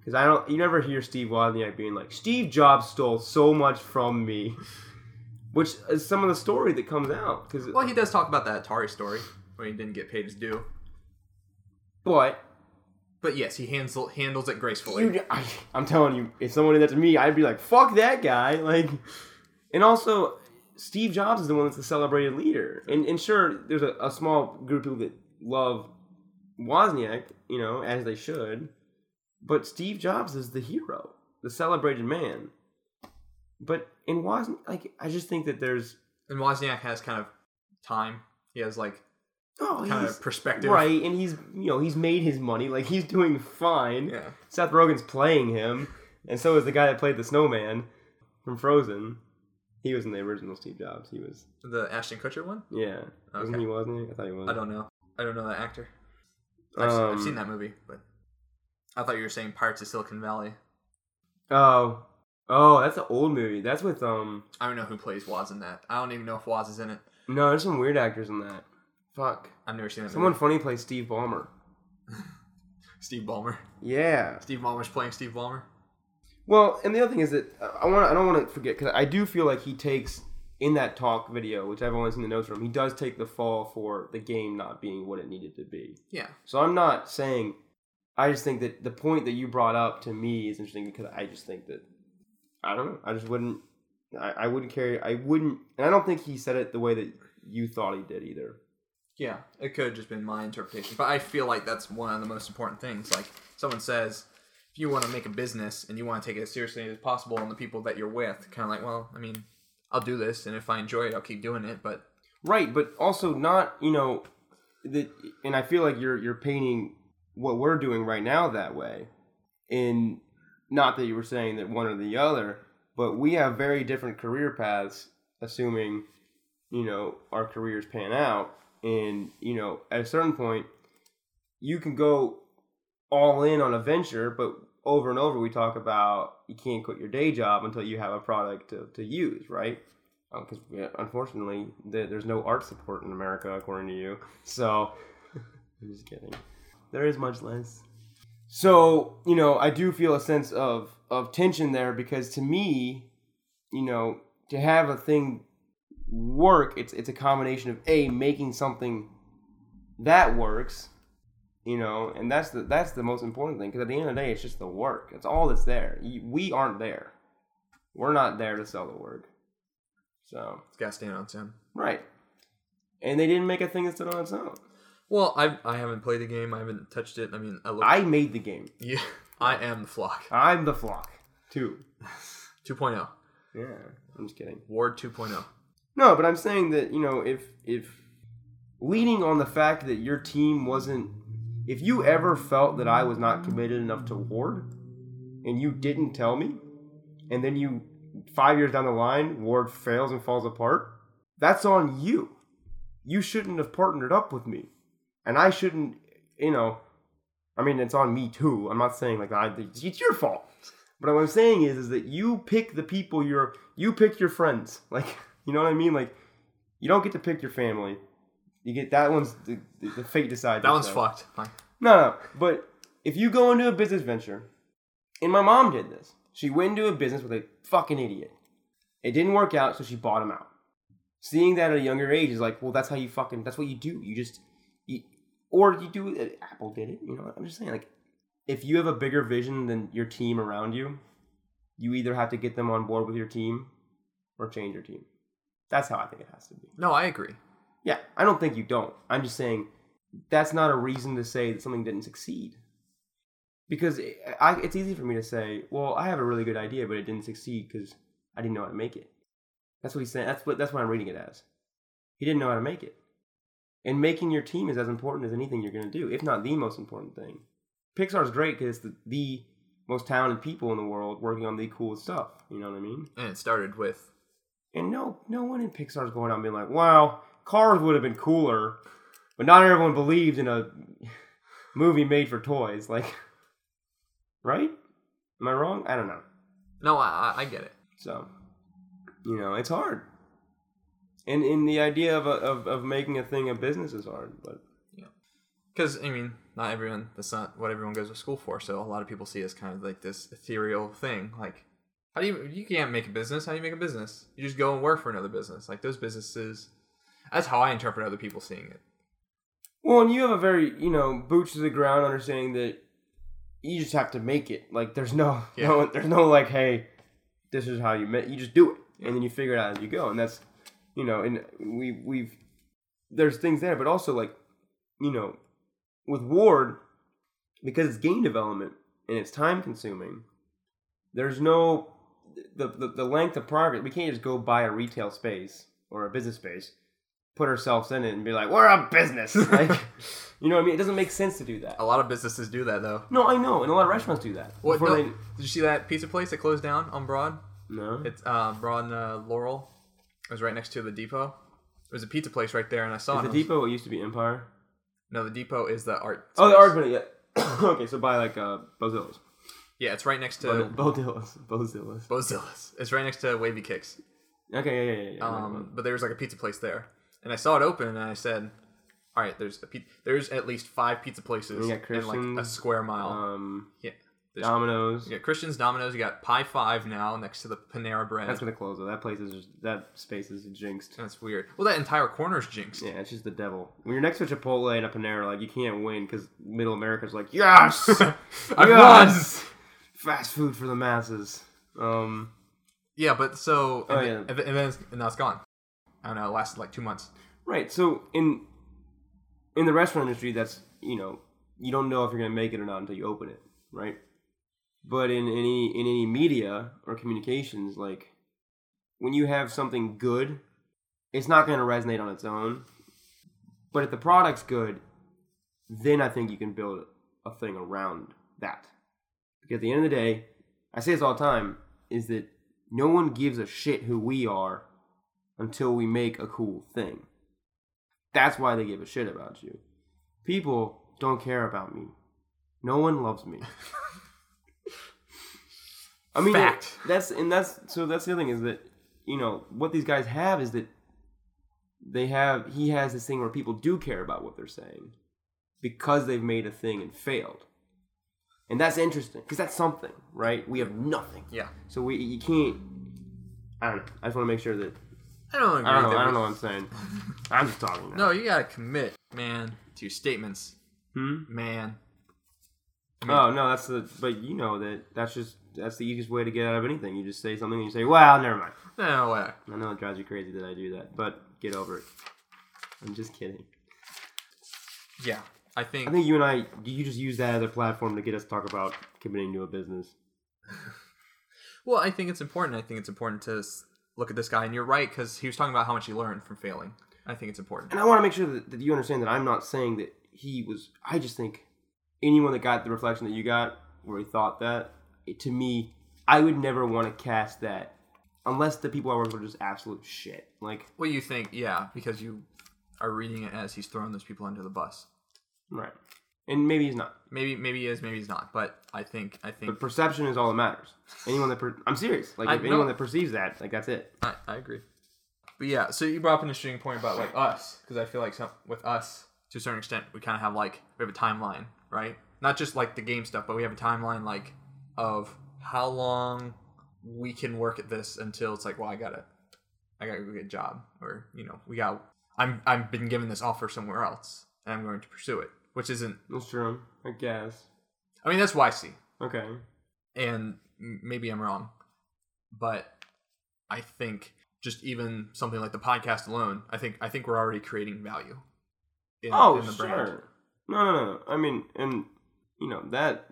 Because I don't, you never hear Steve Wozniak being like, Steve Jobs stole so much from me. Which is some of the story that comes out. Cause, Well, he does talk about that Atari story where he didn't get paid his due. but But yes, he handles handles it gracefully. I, I'm telling you, if someone did that to me, I'd be like, "Fuck that guy!" Like, and also, Steve Jobs is the one that's the celebrated leader, and and sure, there's a, a small group of people that love Wozniak, you know, as they should, but Steve Jobs is the hero, the celebrated man. But in Wozniak, like, I just think that there's and Wozniak has kind of time. He has like oh, kind of perspective. right, and he's you know he's made his money, like he's doing fine. Yeah. Seth Rogen's playing him, and so is the guy that played the snowman from Frozen. He was in the original Steve Jobs. He was, The Ashton Kutcher one? yeah. Wasn't he, wasn't he? I thought he was. I don't know. I don't know that actor. I've, se- I've Um, seen that movie, but I thought you were saying Pirates of Silicon Valley. Oh. Oh, that's an old movie. That's with, um, I don't know who plays Woz in that. I don't even know if Woz is in it. no, there's some weird actors in that. Fuck. I've never seen that. Someone movie. funny plays Steve Ballmer. Steve Ballmer. Yeah. Steve Ballmer's playing Steve Ballmer. Well, and the other thing is that uh, I want I don't want to forget because I do feel like he takes in that talk video, which I've only seen the notes from. He does take the fall for the game not being what it needed to be. Yeah. So I'm not saying. I just think that the point that you brought up to me is interesting because I just think that I don't know. I just wouldn't. I, I wouldn't carry. I wouldn't, and I don't think he said it the way that you thought he did either. Yeah, it could have just been my interpretation, but I feel like that's one of the most important things. Like someone says, if you want to make a business and you want to take it as seriously as possible, and the people that you're with, kind of like, well, I mean, I'll do this, and if I enjoy it, I'll keep doing it. But Right, but also not. You know, that, and I feel like you're you're painting what we're doing right now that way. In not that you were saying that one or the other, but we have very different career paths. Assuming, you know, our careers pan out, and you know, at a certain point, you can go all in on a venture, but over and over we talk about you can't quit your day job until you have a product to, to use, right? Um, because unfortunately, the, there's no art support in America, according to you. So, I'm just kidding. There is much less. So, you know, I do feel a sense of, of tension there because to me, you know, to have a thing work, it's it's a combination of a making something that works, you know, and that's the that's the most important thing because at the end of the day, it's just the work. It's all that's there. We aren't there. We're not there to sell the work. So It's got to stand on its own. right, and they didn't make a thing that stood on its own. Well, I I haven't played the game. I haven't touched it. I mean, I look. I made the game. yeah, I am the flock. I'm the flock too. 2.0. Yeah, I'm just kidding. Ward oh. 2.0. No, but I'm saying that you know if if leaning on the fact that your team wasn't, if you ever felt that I was not committed enough to Ward, and you didn't tell me, and then you five years down the line Ward fails and falls apart, that's on you. You shouldn't have partnered up with me, and I shouldn't. You know, I mean it's on me too. I'm not saying like I, it's your fault. But what I'm saying is, is that you pick the people you're, you pick your friends. Like, you know what I mean? Like, you don't get to pick your family. You get that one's the, the, fate decides. That one's itself. fucked. Fine. No, no. But if you go into a business venture, and my mom did this, she went into a business with a fucking idiot. It didn't work out, so she bought him out. Seeing that at a younger age is like, well, that's how you fucking, that's what you do. You just, you, or you do it. Apple did it. You know, what? I'm just saying, like, if you have a bigger vision than your team around you, you either have to get them on board with your team or change your team. That's how I think it has to be. No, I agree. Yeah, I don't think you don't. I'm just saying that's not a reason to say that something didn't succeed. Because it, I, it's easy for me to say, well, I have a really good idea, but it didn't succeed because I didn't know how to make it. That's what he's saying. That's what that's what I'm reading it as. He didn't know how to make it. And making your team is as important as anything you're going to do, if not the most important thing. Pixar's great because it's the, the most talented people in the world working on the coolest stuff. You know what I mean? And it started with And no, no one in Pixar's going out and being like, "Wow, Cars would have been cooler," but not everyone believed in a movie made for toys. Like, right? Am I wrong? I don't know. no, I, I- get it. So, you know, it's hard. And in the idea of, a, of of making a thing a business is hard, but yeah, Because I mean, not everyone. That's not what everyone goes to school for. So a lot of people see it as kind of like this ethereal thing. Like, how do you you can't make a business? How do you make a business? You just go and work for another business. Like those businesses. That's how I interpret other people seeing it. well, and you have a very you know boots to the ground understanding that you just have to make it. Like, there's no, Yeah. no there's no like, hey, this is how you make. You just do it, and then you figure it out as you go, and that's you know, and we we've there's things there, but also like you know, with Ward because it's game development and it's time consuming. There's no the, the the length of progress. We can't just go buy a retail space or a business space, put ourselves in it, and be like, we're a business. Like, you know what I mean? It doesn't make sense to do that. A lot of businesses do that though. No, I know, and a lot of restaurants do that. What? No, they- Did you see that pizza place that closed down on Broad? no. It's uh, Broad and uh, Laurel. It was right next to the depot. There's a pizza place right there, and I saw Is it. the was- depot what used to be Empire? No, the depot is the art. Oh, the space. art building. Yeah. okay, so by like uh, Bozilla's. Yeah, it's right next to Bozilla's. Bozilla's. Bozilla's. It's right next to Wavy Kicks. Okay, yeah, yeah, yeah. yeah. Um, but there was like a pizza place there, and I saw it open, and I said, "All right, there's pe- there's at least five pizza places got in like a square mile. um, yeah, there's, Domino's. you got Christian's, Domino's. You got Pie Five now next to the Panera Bread. That's gonna close though. That place is just that space is jinxed. That's weird. Well, that entire corner's jinxed. Yeah, it's just the devil. When you're next to Chipotle and a Panera, like you can't win because Middle America's like, yes, I yes! fast food for the masses. Um, Yeah, but so Oh, and, yeah. then, and then and then it's, and now it's gone. Know. It lasted like two months. right. So in in the restaurant industry, that's you know you don't know if you're gonna make it or not until you open it, right? But in any in any media or communications, like when you have something good, it's not gonna resonate on its own. But if the product's good, then I think you can build a thing around that. Because at the end of the day, I say this all the time, is that no one gives a shit who we are until we make a cool thing. That's why they give a shit about you. People don't care about me. No one loves me. I mean, Fact. that's and that's so that's the other thing is that you know what these guys have is that they have he has this thing where people do care about what they're saying because they've made a thing and failed, and that's interesting because that's something, right? We have nothing, Yeah. so we you can't. I don't know. I just want to make sure that I don't agree. I don't know. I don't know what I'm saying. I'm just talking. Now. No, you gotta commit, man, to your statements, Hmm? man. Oh no, that's the. But you know that that's just that's the easiest way to get out of anything. You just say something and you say, "Well, never mind." No way. I know it drives you crazy that I do that, but get over it. I'm just kidding. Yeah, I think. I think you and I, you just use that as a platform to get us to talk about committing to a business. Well, I think it's important. I think it's important to s- look at this guy, and you're right because he was talking about how much he learned from failing. I think it's important. And I want to make sure that, that you understand that I'm not saying that he was. I just think anyone that got the reflection that you got, where he thought that, it, to me, I would never want to cast that unless the people I work with are just absolute shit. Like, Well, you think, yeah, because you are reading it as he's throwing those people under the bus. right. And maybe he's not. Maybe, maybe he is, maybe he's not. But I think, I think, But perception is all that matters. Anyone that per- I'm serious. Like I if anyone know. that perceives that, like that's it. I, I agree. But yeah, so you brought up an interesting point about like us, because I feel like some, with us, to a certain extent, we kind of have like we have a timeline, right? Not just like the game stuff, but we have a timeline like of how long we can work at this until it's like, well, I gotta, I gotta go get a job, or you know, we got, I'm, I've been given this offer somewhere else, and I'm going to pursue it, which isn't. That's true. I guess. I mean, that's YC, Okay. and maybe I'm wrong, but I think just even something like the podcast alone, I think I think we're already creating value. In, Oh, in the sure. brand. No, no, no, no. I mean, and you know that,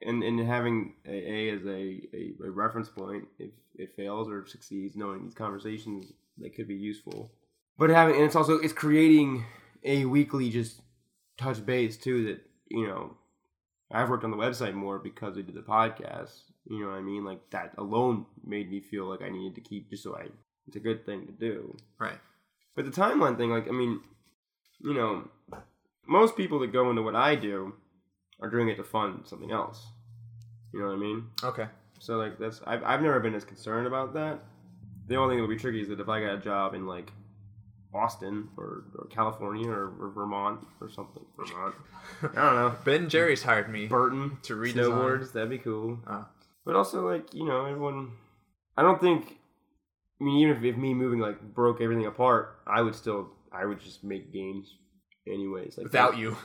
and and having a, a as a, a, a reference point if it fails or succeeds, knowing these conversations they could be useful. But having and it's also it's creating a weekly just touch base too. That you know, I've worked on the website more because we did the podcast. You know what I mean? Like that alone made me feel like I needed to keep just so I. It's a good thing to do. Right. But the timeline thing, like, I mean, you know, most people that go into what I do are doing it to fund something else. You know what I mean? Okay. So, like, that's, I've, I've never been as concerned about that. The only thing that would be tricky is that if I got a job in, like, Austin or, or California or, or Vermont or something, Vermont, I don't know, Ben Jerry's hired me. Burton To redesign. snowboards, that'd be cool. Oh. But also, like, you know, everyone, I don't think, I mean, even if, if me moving, like, broke everything apart, I would still, I would just make games anyways. Like, Without you.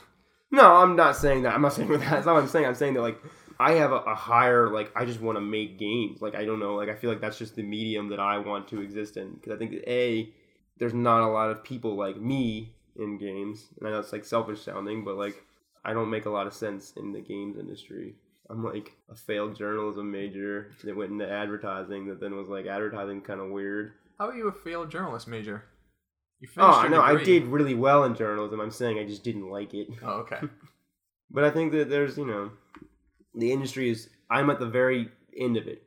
No, I'm not saying that. I'm not saying that. That's not what I'm saying. I'm saying that, like, I have a, a higher, like, I just want to make games. Like, I don't know. Like, I feel like that's just the medium that I want to exist in. Because I think that, A, there's not a lot of people like me in games. And I know it's, like, selfish sounding, but, like, I don't make a lot of sense in the games industry. I'm like a failed journalism major that went into advertising that then was like advertising kind of weird. How are you a failed journalist major? You Oh, finished your know. I did really well in journalism. I'm saying I just didn't like it. Oh, okay. But I think that there's, you know, the industry is. I'm at the very end of it.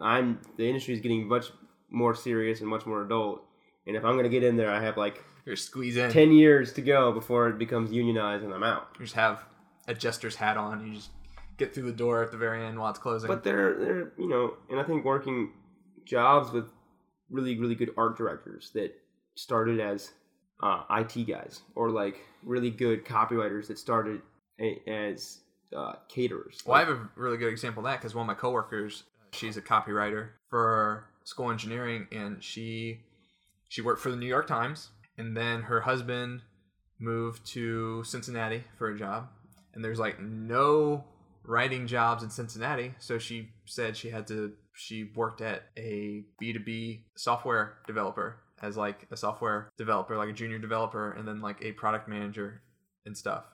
I'm the industry is getting much more serious and much more adult. And if I'm gonna get in there, I have like You're squeeze in. ten years to go before it becomes unionized and I'm out. You just have a jester's hat on. You just get through the door at the very end while it's closing. But they're they're you know, and I think working jobs with really really good art directors that started as uh, IT guys or like really good copywriters that started a, as uh, caterers. Well, I have a really good example of that because one of my coworkers, she's a copywriter for school engineering, and she she worked for the New York Times, and then her husband moved to Cincinnati for a job, and there's like no writing jobs in Cincinnati, so she said she had to. She worked at a B2B software developer as like a software developer, like a junior developer, and then like a product manager and stuff.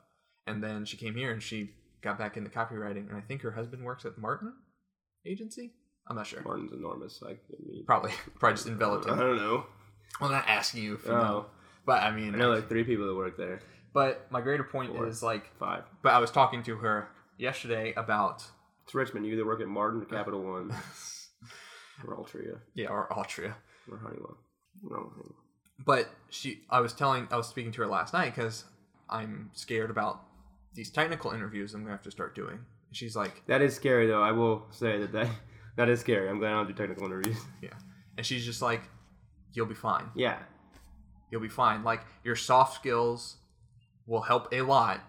And then she came here and she got back into copywriting, and I think her husband works at Martin Agency. I'm not sure. Martin's enormous. I, mean, Probably, probably just enveloped I don't know. I'm not asking you for Oh. no, but I mean, I know like three people that work there. but my greater point Four. is like, Five. but I was talking to her yesterday about It's Richmond. You either work at Martin or Capital One or Altria yeah, or Altria. or Honeywell. No. But she, I was telling, I was speaking to her last night because I'm scared about these technical interviews I'm gonna have to start doing. And she's like, That is scary, though. I will say that that, that is scary. I'm glad I don't do technical interviews. yeah, and she's just like, you'll be fine. Yeah. You'll be fine. Like your soft skills will help a lot,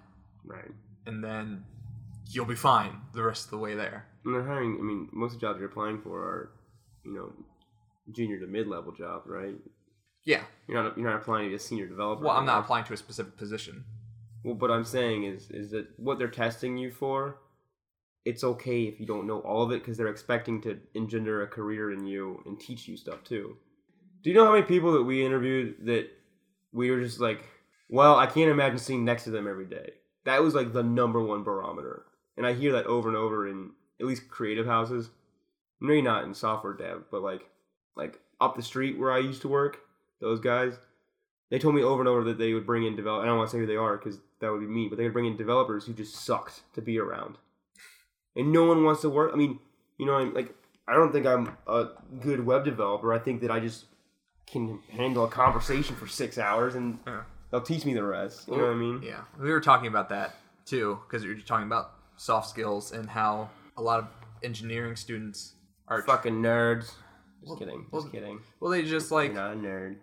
Right. and then you'll be fine the rest of the way there. And they're hiring. I mean, most of the jobs you're applying for are, you know, junior to mid level jobs, right? Yeah. You're not you're not applying to be a senior developer. Well, I'm not applying to a specific position. Well, what I'm saying is is that what they're testing you for, it's okay if you don't know all of it because they're expecting to engender a career in you and teach you stuff too. Do you know how many people that we interviewed that we were just like, well, I can't imagine sitting next to them every day. That was like the number one barometer, and I hear that over and over in at least creative houses. Maybe not in software dev, but like like up the street where I used to work, those guys, they told me over and over that they would bring in develop. I don't want to say who they are because that would be me, but they would bring in developers who just sucked to be around, and no one wants to work. I mean, you know, I'm like, I don't think I'm a good web developer. I think that I just can handle a conversation for six hours and Yeah. they'll teach me the rest. You know what I mean? Yeah, we were talking about that too because you're talking about soft skills and how a lot of engineering students are Fucking nerds. Just Well- kidding. Just well, kidding. well, they just You're like not a nerd.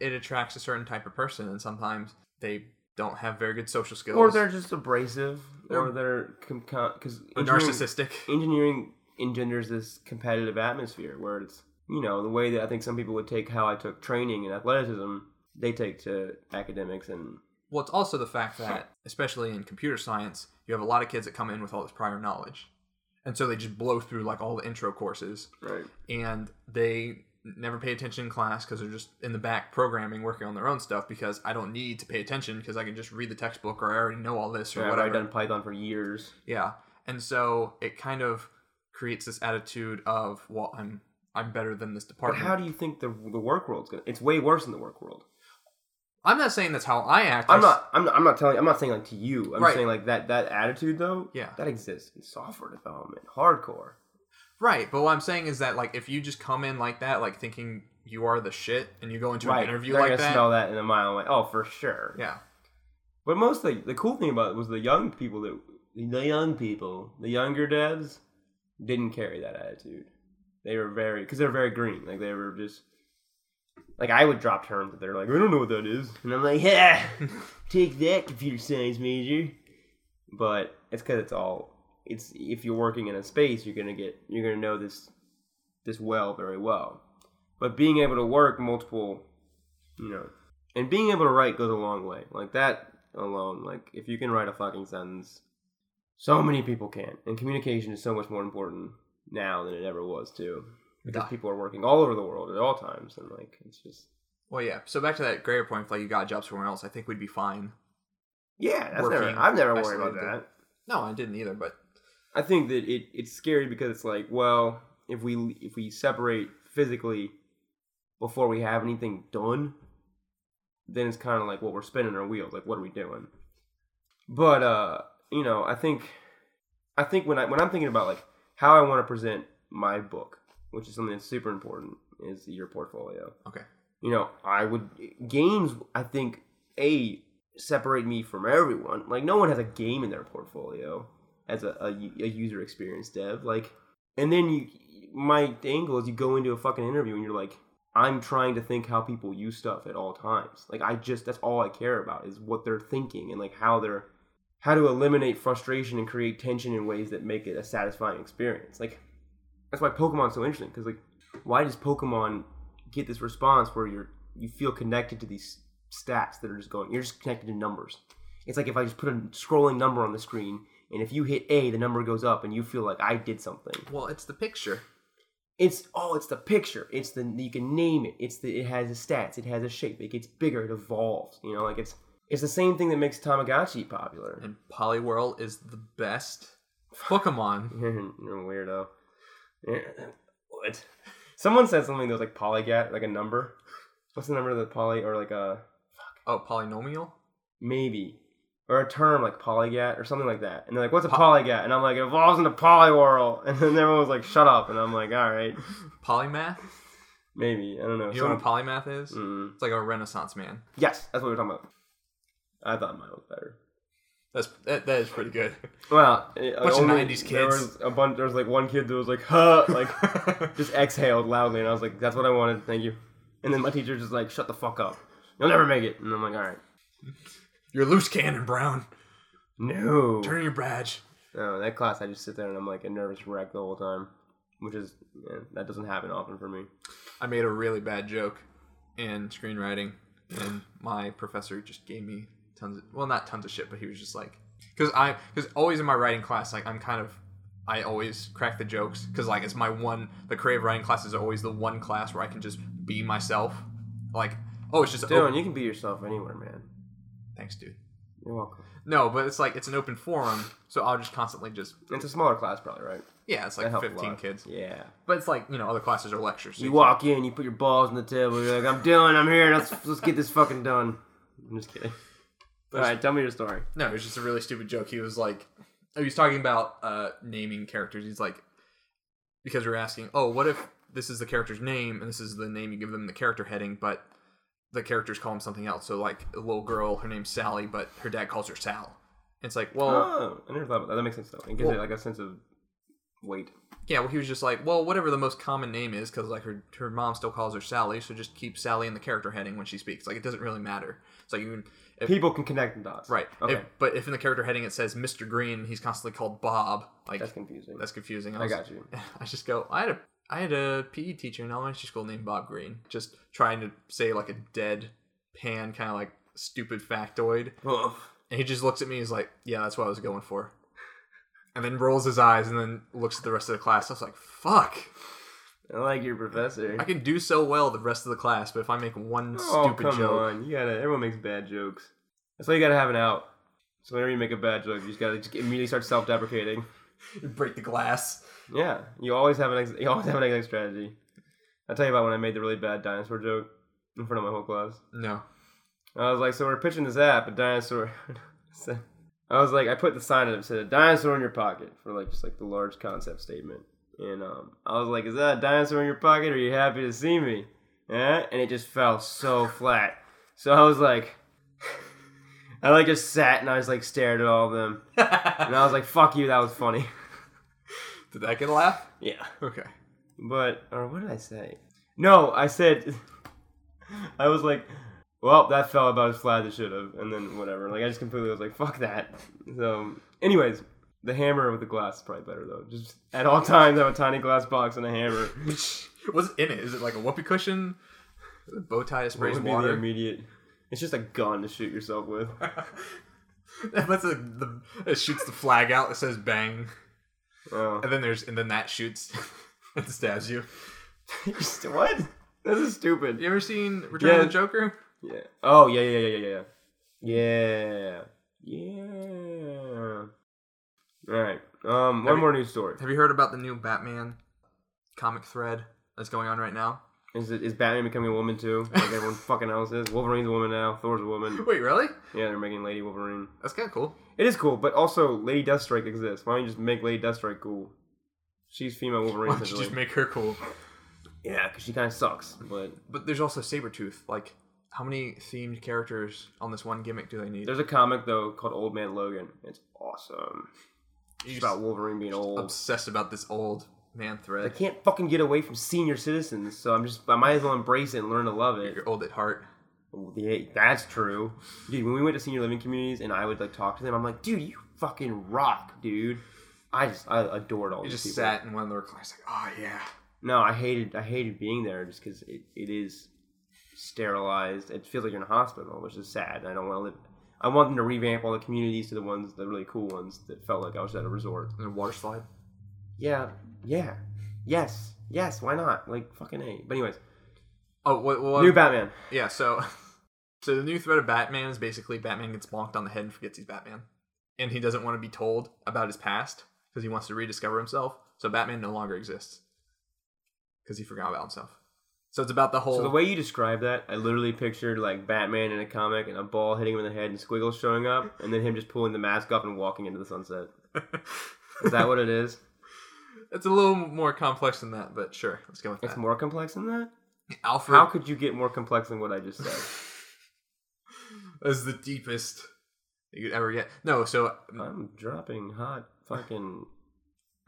it attracts a certain type of person, and sometimes they don't have very good social skills Or they're just abrasive, or They're- they're because or narcissistic. engineering engenders this competitive atmosphere where it's you know the way that I think some people would take how I took training and athleticism, they take to academics and Well, it's also the fact that, especially in computer science, you have a lot of kids that come in with all this prior knowledge, and so they just blow through like all the intro courses, right. and they never pay attention in class because they're just in the back programming, working on their own stuff. Because I don't need to pay attention because I can just read the textbook or I already know all this or what I've whatever. done Python for years. Yeah, and so it kind of creates this attitude of, well, I'm I'm better than this department. But how do you think the the work world's gonna? It's way worse in the work world. I'm not saying that's how I act. I'm I not. I'm not. I'm not telling. I'm not saying like to you. I'm Right. saying like that. That attitude though. Yeah. That exists in software development, hardcore. Right, but what I'm saying is that like if you just come in like that, like thinking you are the shit, and you go into right. an interview They're like gonna that, smell that in a mile away. Oh, for sure. yeah, But mostly, the cool thing about it was the young people that the young people, the younger devs, didn't carry that attitude. They were very because they're very green. Like they were just like I would drop terms that they're like, I don't know what that is, and I'm like, yeah, take that, computer science major. But it's because it's all it's if you're working in a space, you're gonna get you're gonna know this this well very well. But being able to work multiple, you know, and being able to write goes a long way. Like that alone, like if you can write a fucking sentence, so many people can. And communication is so much more important now than it ever was too. Because people are working all over the world at all times, and like it's just well, yeah. So back to that greater point, if like you got jobs somewhere else, I think we'd be fine. yeah. That's never. I've never worried about that. No, I didn't either, but I think that it, it's scary because it's like, well, if we if we separate physically before we have anything done, then it's kind of like, well, we're spinning our wheels. Like, what are we doing? But uh, you know, I think I think when I when I'm thinking about like how I want to present my book, which is something that's super important, is your portfolio. okay. You know, I would games. I think a separate me from everyone. Like, no one has a game in their portfolio as a, a, a user experience dev. Like, and then you, my angle is you go into a fucking interview and you're like, I'm trying to think how people use stuff at all times. Like, I just that's all I care about is what they're thinking and like how they're how to eliminate frustration and create tension in ways that make it a satisfying experience. Like, that's why Pokemon's so interesting because like, why does Pokemon get this response where you're you feel connected to these stats that are just going you're just connected to numbers. It's like if i just put a scrolling number on the screen and if you hit a the number goes up and you feel like i did something. Well, it's the picture. it's oh it's the picture. It's the you can name it. It's the it has the stats. It has a shape. It gets bigger. It evolves you know like it's it's the same thing that makes tamagotchi popular. And Poliwhirl is the best Pokemon. you're, you're a weirdo. Yeah, what? Someone said something that was like polygat like a number. What's the number of the poly or like a Oh, polynomial. maybe. Or a term like polygat or something like that. And they're like what's a Po- polygat? And i'm like it evolves into Poliwhirl and then everyone was like shut up. And i'm like all right. Polymath. maybe. I don't know. You know what a polymath is? Mm. It's like a Renaissance man. yes that's what we're talking about i thought mine was better That's that, that is pretty good. Well, eh, Bunch of 90s kids. There was a bunch. There was like one kid that was like, "Huh," like just exhaled loudly, and I was like, "That's what I wanted, thank you." And then my teacher just like, "Shut the fuck up, you'll never make it." And I'm like, "All right." You're a loose cannon, Brown. No. Turn your badge. No, that class I just sit there and I'm like a nervous wreck the whole time, which is yeah, that doesn't happen often for me. I made a really bad joke in screenwriting, and my professor just gave me tons of well, not tons of shit, but he was just like, because I because always in my writing class, like I'm kind of I always crack the jokes because like it's my one the creative writing class is always the one class where I can just be myself. Like oh, it's just Dylan, open- you can be yourself anywhere, man. thanks, dude. You're welcome. No, but it's like it's an open forum, so I'll just constantly just It's a smaller class, probably, right? yeah, it's like 15 kids, Yeah. but it's like you know other classes are lectures. So You you walk in, you put your balls on the table. You're like, "I'm Dylan. I'm here. Let's let's get this fucking done." I'm just kidding. All right, tell me your story. No, it was just a really stupid joke. He was like, he was talking about uh, naming characters. He's like, because we are asking, oh, what if this is the character's name and this is the name you give them the character heading, but the characters call him something else. So like a little girl, her name's Sally, but her dad calls her Sal. It's like, well, Oh, I never thought about that. That makes sense though. It gives Well- it like a sense of weight. yeah. Well, he was just like, well, whatever the most common name is, because like her her mom still calls her Sally, so just keep Sally in the character heading when she speaks. Like it doesn't really matter. It's like you can. If, People can connect the dots. Right. Okay. If, but if in the character heading it says Mr. Green, he's constantly called Bob. Like That's confusing. That's confusing. I was- got you. I just go. I had a I had a PE teacher in elementary school named Bob Green. Just trying to say like a dead pan kind of like stupid factoid, Ugh. and he just looks at me. He's like, "Yeah, that's what I was going for," and then rolls his eyes and then looks at the rest of the class. I was like, "Fuck." I like your professor. I can do so well the rest of the class, but if I make one oh, stupid joke. come joke, on. You gotta. Everyone makes bad jokes. That's why you gotta have an out. So whenever you make a bad joke, you just gotta just immediately start self-deprecating. you break the glass. Yeah, you always have an ex- you always have an exit strategy. I'll tell you about when I made the really bad dinosaur joke in front of my whole class. No. I was like, so we're pitching this app, a dinosaur. I was like, I put the sign up, it said a dinosaur in your pocket for like just like the large concept statement. And um, I was like, is that a dinosaur in your pocket? Or are you happy to see me? Yeah, and it just fell so flat. So I was like, I like just sat and I was like stared at all of them, and I was like, fuck you, that was funny. Did that get a laugh? Yeah. Okay. But or what did I say? No, I said I was like, well, that fell about as flat as it should have, and then whatever. Like I just completely was like, fuck that. So, anyways, the hammer with the glass is probably better though. Just at all times have a tiny glass box and a hammer. What's in it? Is it like a whoopee cushion? A bow tie sprays what would water? Be the immediate. It's just a gun to shoot yourself with. That's a, the it shoots the flag out. It says bang, oh. and then there's and then that shoots, and stabs you. what? This is stupid. You ever seen Return yeah. of the Joker? Yeah. Oh yeah yeah yeah yeah yeah yeah yeah. All right. Um, one you- more news story. Have you heard about the new Batman comic thread that's going on right now? Is it is Batman becoming a woman too? Like everyone fucking else is. Wolverine's a woman now. Thor's a woman. Wait, really? Yeah, they're making Lady Wolverine. That's kind of cool. It is cool, but also Lady Deathstrike exists. Why don't you just make Lady Deathstrike cool? She's female Wolverine. Why don't you just make her cool? yeah, because she kind of sucks. But But there's also Sabretooth. Like, how many themed characters on this one gimmick do they need? there's a comic though called Old Man Logan. It's awesome. Just about Wolverine being old. obsessed about this old man thread. I can't fucking get away from senior citizens, so I'm just I might as well embrace it and learn to love it. You're old at heart. Yeah, that's true. Dude, when we went to senior living communities and I would like talk to them, I'm like, dude, you fucking rock, dude. I just I adored all You just people. sat in one of their classes like, oh yeah. No, I hated I hated being there just because it, it is sterilized. It feels like you're in a hospital, which is sad. I don't want to live. I want them to revamp all the communities to the ones, the really cool ones that felt like I was at a resort. And a water slide. Yeah, yeah, yes, yes. Why not? Like fucking a. But anyways, Oh, what? what new Batman. yeah. So, so the new thread of Batman is basically Batman gets bonked on the head and forgets he's Batman, and he doesn't want to be told about his past because he wants to rediscover himself. So Batman no longer exists because he forgot about himself. So it's about the whole. So the way you describe that, I literally pictured like Batman in a comic and a ball hitting him in the head and squiggles showing up, and then him just pulling the mask off and walking into the sunset. Is that what it is? it's a little more complex than that, but sure, let's go with that. It's more complex than that. Alfred How could you get more complex than what I just said? is the deepest you could ever get. No, so mm. I'm dropping hot fucking.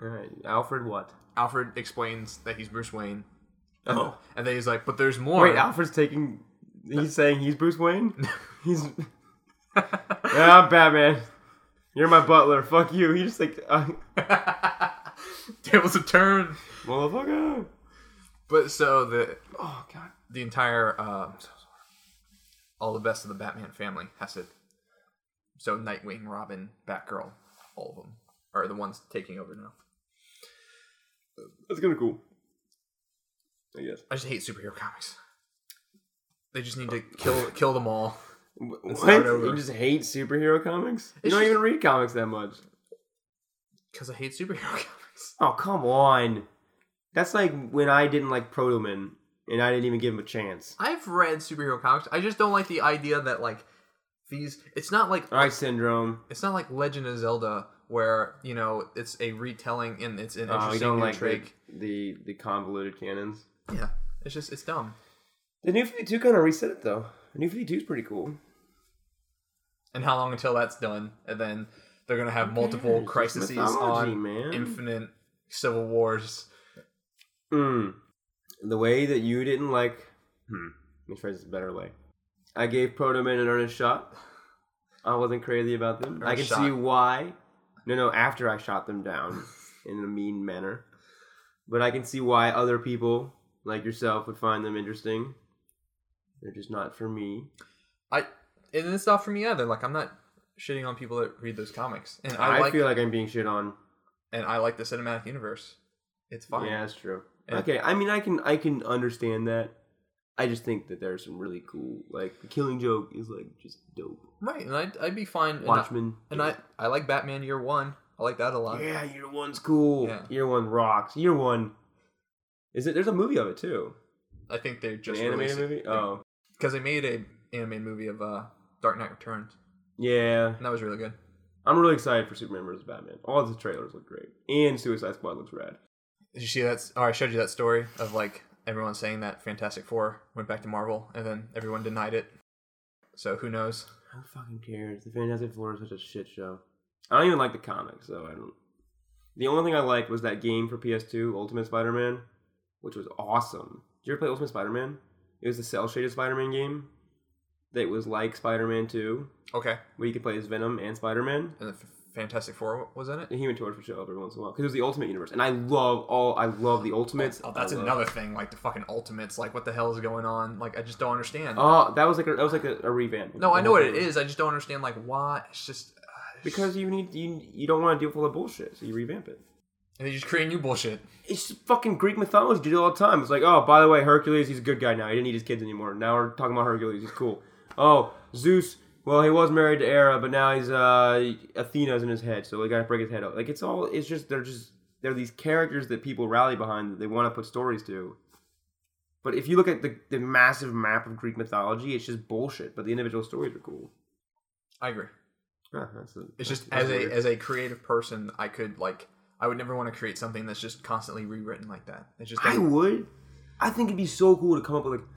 Alright, Alfred what? Alfred explains that he's Bruce Wayne, Oh. and then he's like, "But there's more." Wait, Alfred's taking. He's saying he's Bruce Wayne? He's. yeah, I'm Batman. You're my butler. Fuck you. He just like. Uh, Tables have turned. motherfucker. But so the Oh, God. the entire um, all the best of the Batman family has to. So Nightwing, Robin, Batgirl, all of them are the ones taking over now. That's kind of cool. I guess. I just hate superhero comics. They just need to kill kill them all. What? start over. You just hate superhero comics? You It's don't just- even read comics that much. Because I hate superhero comics. Oh, come on. That's like when I didn't like Proto Man and I didn't even give him a chance. I've read superhero comics. I just don't like the idea that like these. It's not like Alright, Syndrome. it's not like Legend of Zelda where you know it's a retelling and it's an Oh, you interesting don't new like the, trick. the, the convoluted canons. Yeah, it's just it's dumb. The New 52 kind of reset it though. The New 52 is pretty cool. And how long until that's done? And then they're gonna have multiple cares? It's crises on man. infinite civil wars. Mm. The way that you didn't like. Hmm. Let me phrase this a better way. I gave Proto Man an earnest shot. I wasn't crazy about them. I can Earnest see why. No, no, after I shot them down in a mean manner. But I can see why other people, like yourself, would find them interesting. They're just not for me. I and it's not for me either. Like I'm not shitting on people that read those comics, and I, I, like feel like I'm being shit on. and I like the cinematic universe. It's fine. Yeah, that's true. And- okay, I mean, I can I can understand that. I just think that there's some really cool, like the Killing Joke is like just dope. Right, and I'd, I'd be fine. and I- Watchmen, And I, I like Batman Year One. I like that a lot. yeah, Year One's cool. Yeah. Year One rocks. Year One, is it? There's a movie of it too. I think they An just animated movie. Oh, because they made a animated movie of uh, Dark Knight Returns, yeah. and that was really good. I'm really excited for Superman vs Batman. All the trailers look great, and Suicide Squad looks rad. Did you see that? Oh, I showed you that story of like everyone saying that Fantastic Four went back to Marvel, and then everyone denied it. So who knows? Who fucking cares? The Fantastic Four is such a shit show. I don't even like the comics, so I don't. The only thing I liked was that game for PS2, Ultimate Spider-Man, which was awesome. Did you ever play Ultimate Spider-Man? It was the cell shaded Spider-Man game that was like Spider-Man 2, Okay, where you could play as Venom and Spider-Man. and the F- Fantastic Four was in it. The Human Torch would show up every once in a while because it was the Ultimate Universe, and I love all. I love the Ultimates. Oh, that's I love- another thing. Like the fucking Ultimates. Like what the hell is going on? Like I just don't understand. Oh, that was like a, that was like a, a revamp. no, I know what it is. I just don't understand. Like why? It's just uh, it's because you need you you don't want to deal with all the bullshit, so you revamp it. And they just create new bullshit. It's just fucking Greek mythology. Do it all the time. It's like, oh, by the way, Hercules, he's a good guy now. He didn't need his kids anymore. Now we're talking about Hercules. He's cool. Oh, Zeus. Well, he was married to Hera, but now he's uh Athena's in his head, so we gotta break his head out. Like it's all. It's just they're just they're these characters that people rally behind that they want to put stories to. But if you look at the the massive map of Greek mythology, it's just bullshit. But the individual stories are cool. I agree. Huh, that's a, It's that's- just that's as a weird. as a creative person, I could like I would never want to create something that's just constantly rewritten like that. It's just I would. I think it'd be so cool to come up with like,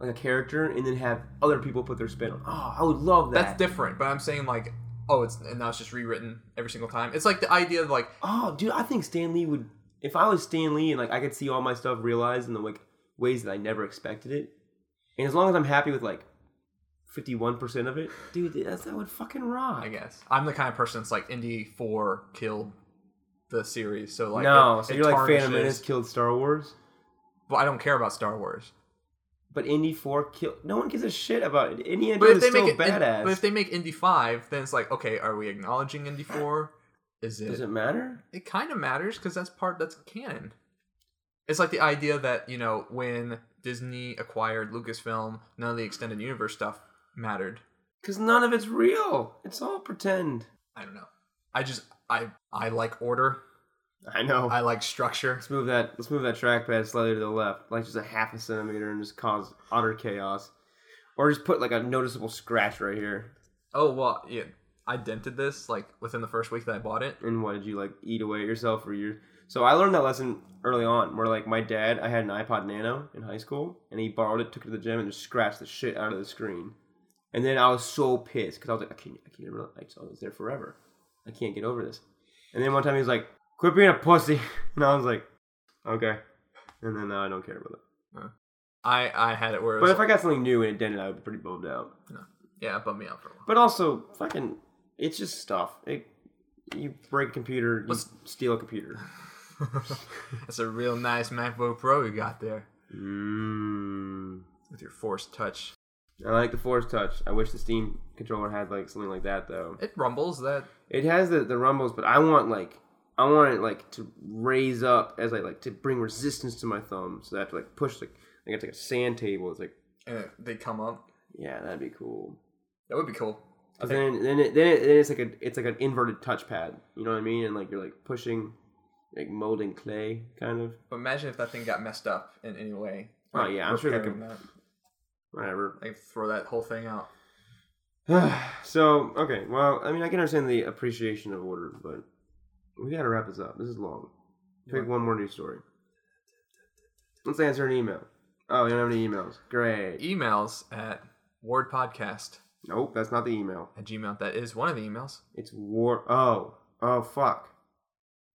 like a character and then have other people put their spin on. Oh, I would love that. that's different. But I'm saying like oh it's and now it's just rewritten every single time. It's like the idea of like Oh, dude, I think Stan Lee would. If I was Stan Lee and like I could see all my stuff realized in the like ways that I never expected it, and as long as I'm happy with like fifty-one percent of it, dude, that's that would fucking rock. I guess I'm the kind of person that's like Indy Four killed the series, so like no, it- so it you're like Phantom Menace killed Star Wars, But I don't care about Star Wars. but Indy Four killed. No one gives a shit about it. Indiana But Jones if they is still make it, badass. but if they make Indy Five, then it's like okay, are we acknowledging Indy Four? Is it? Does it matter? it kind of matters because that's part that's canon. It's like the idea that you know when Disney acquired Lucasfilm, none of the extended universe stuff mattered. Because none of it's real. It's all pretend. I don't know. I just I I like order. I know. I like structure. Let's move that. Let's move that trackpad slightly to the left, like just a half a centimeter, and just cause utter chaos, or just put like a noticeable scratch right here. Oh well, yeah. I dented this like within the first week that I bought it. And what did you like eat away at yourself or your? So I learned that lesson early on, where like my dad, I had an iPod Nano in high school, and he borrowed it, took it to the gym, and just scratched the shit out of the screen. And then I was so pissed because I was like, I can't, I can't, ever, I was there forever. I can't get over this. And then one time he was like, quit being a pussy. And I was like, okay. And then now I don't care about it. I I had it where it But if I got something new and it didn't, I would be pretty bummed out. yeah, it bummed me out for a while. But also, fucking, it's just stuff. It, you break a computer, you Let's- steal a computer. That's a real nice MacBook Pro you got there Mmm. with your Force Touch. I like the Force Touch. I wish the Steam controller had like something like that though. It rumbles. That It has the, the rumbles, but I want like I want it like to raise up as I like to bring resistance to my thumb, so that I have to like push like I got like a sand table. It's like and it- they come up. yeah, that'd be cool. That would be cool. 'Cause then then it, then, it, then it's like a it's like an inverted touchpad. You know what I mean? And like you're like pushing, like molding clay, kind of. But imagine if that thing got messed up in any way. Oh, yeah, I'm sure they could- that. Whatever. Like throw that whole thing out. so okay, well, I mean, I can understand the appreciation of order, but we gotta wrap this up. This is long. Pick one more news story. Let's answer an email. Oh, you don't have any emails. Great. Emails at wardpodcast Nope, that's not the email. at gmail. That is one of the emails. It's war. Oh, oh, fuck.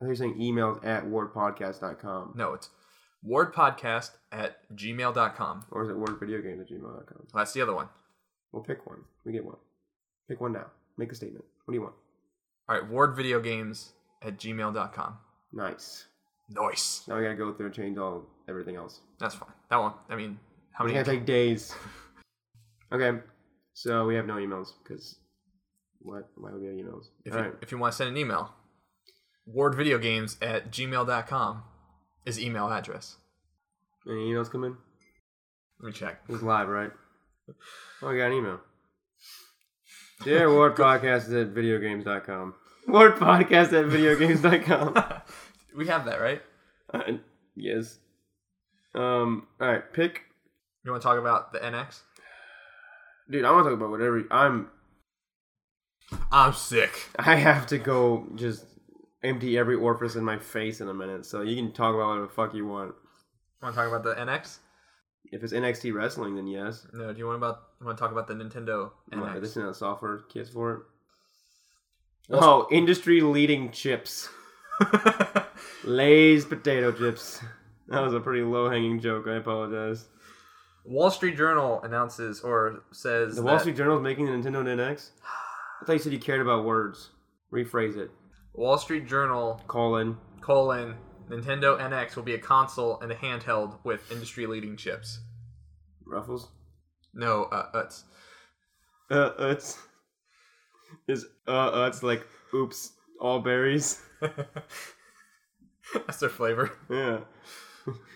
I thought you were saying emails at wardpodcast.com. No, it's wardpodcast at gmail.com. Or is it wordvideogames at gmail.com? That's the other one. We'll pick one. We get one. Pick one now. Make a statement. What do you want? All right, wardvideogames at gmail.com. Nice. Nice. Now we gotta go through and change all everything else. That's fine. That one. I mean, how It's many? gonna take days. okay, so we have no emails because what? Why would we have emails? If All you, right. if you want to send an email, wardvideogames at gmail.com is email address. Any emails come in? Let me check. It's live, right? Oh, I got an email. Dear Ward Podcast at videogames.com. Ward Podcast at videogames.com. we have that, right? uh, yes. Um. All right. Pick, You want to talk about the NX? dude. I want to talk about whatever. I'm. I'm sick. I have to go just empty every orifice in my face in a minute. So you can talk about whatever the fuck you want. Want to talk about the NX? If it's NXT wrestling, then yes. No. Do you want about want to talk about the Nintendo NX? this is not software kits for it. Oh, industry leading chips. Lay's potato chips. That was a pretty low hanging joke. I apologize. Wall Street Journal announces or says The Wall that Street Journal is making the Nintendo NX. I thought you said you cared about words. Rephrase it. Wall Street Journal Colon. colon Nintendo NX will be a console and a handheld with industry leading chips. Ruffles. No, uh, uts. Uh, it's is uh, uh, it's like oops, all berries. That's their flavor. Yeah.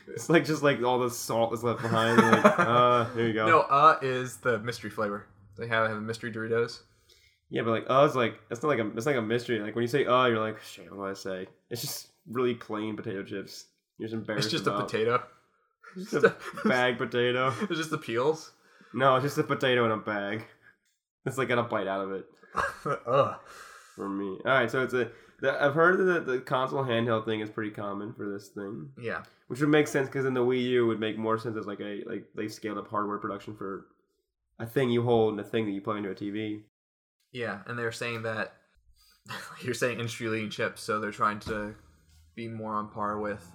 It's like just like all the salt is left behind. Like, uh, there you go. No, uh is the mystery flavor. They have, have mystery Doritos. Yeah, but like uh, it's like it's not like a it's like a mystery. Like when you say uh, you're like shit. What do I say? It's just really plain potato chips. You're just embarrassed. It's just a about. potato. Just a bag potato. It's just the peels. No, it's just a potato in a bag. It's like got a bite out of it Ugh. for me. All right, so it's a. The, I've heard that the console handheld thing is pretty common for this thing, Yeah. which would make sense because then the Wii U would make more sense as like a like they scaled up hardware production for a thing you hold and a thing that you plug into a TV. Yeah, and they're saying that you're saying industry leading chips, so they're trying to be more on par with.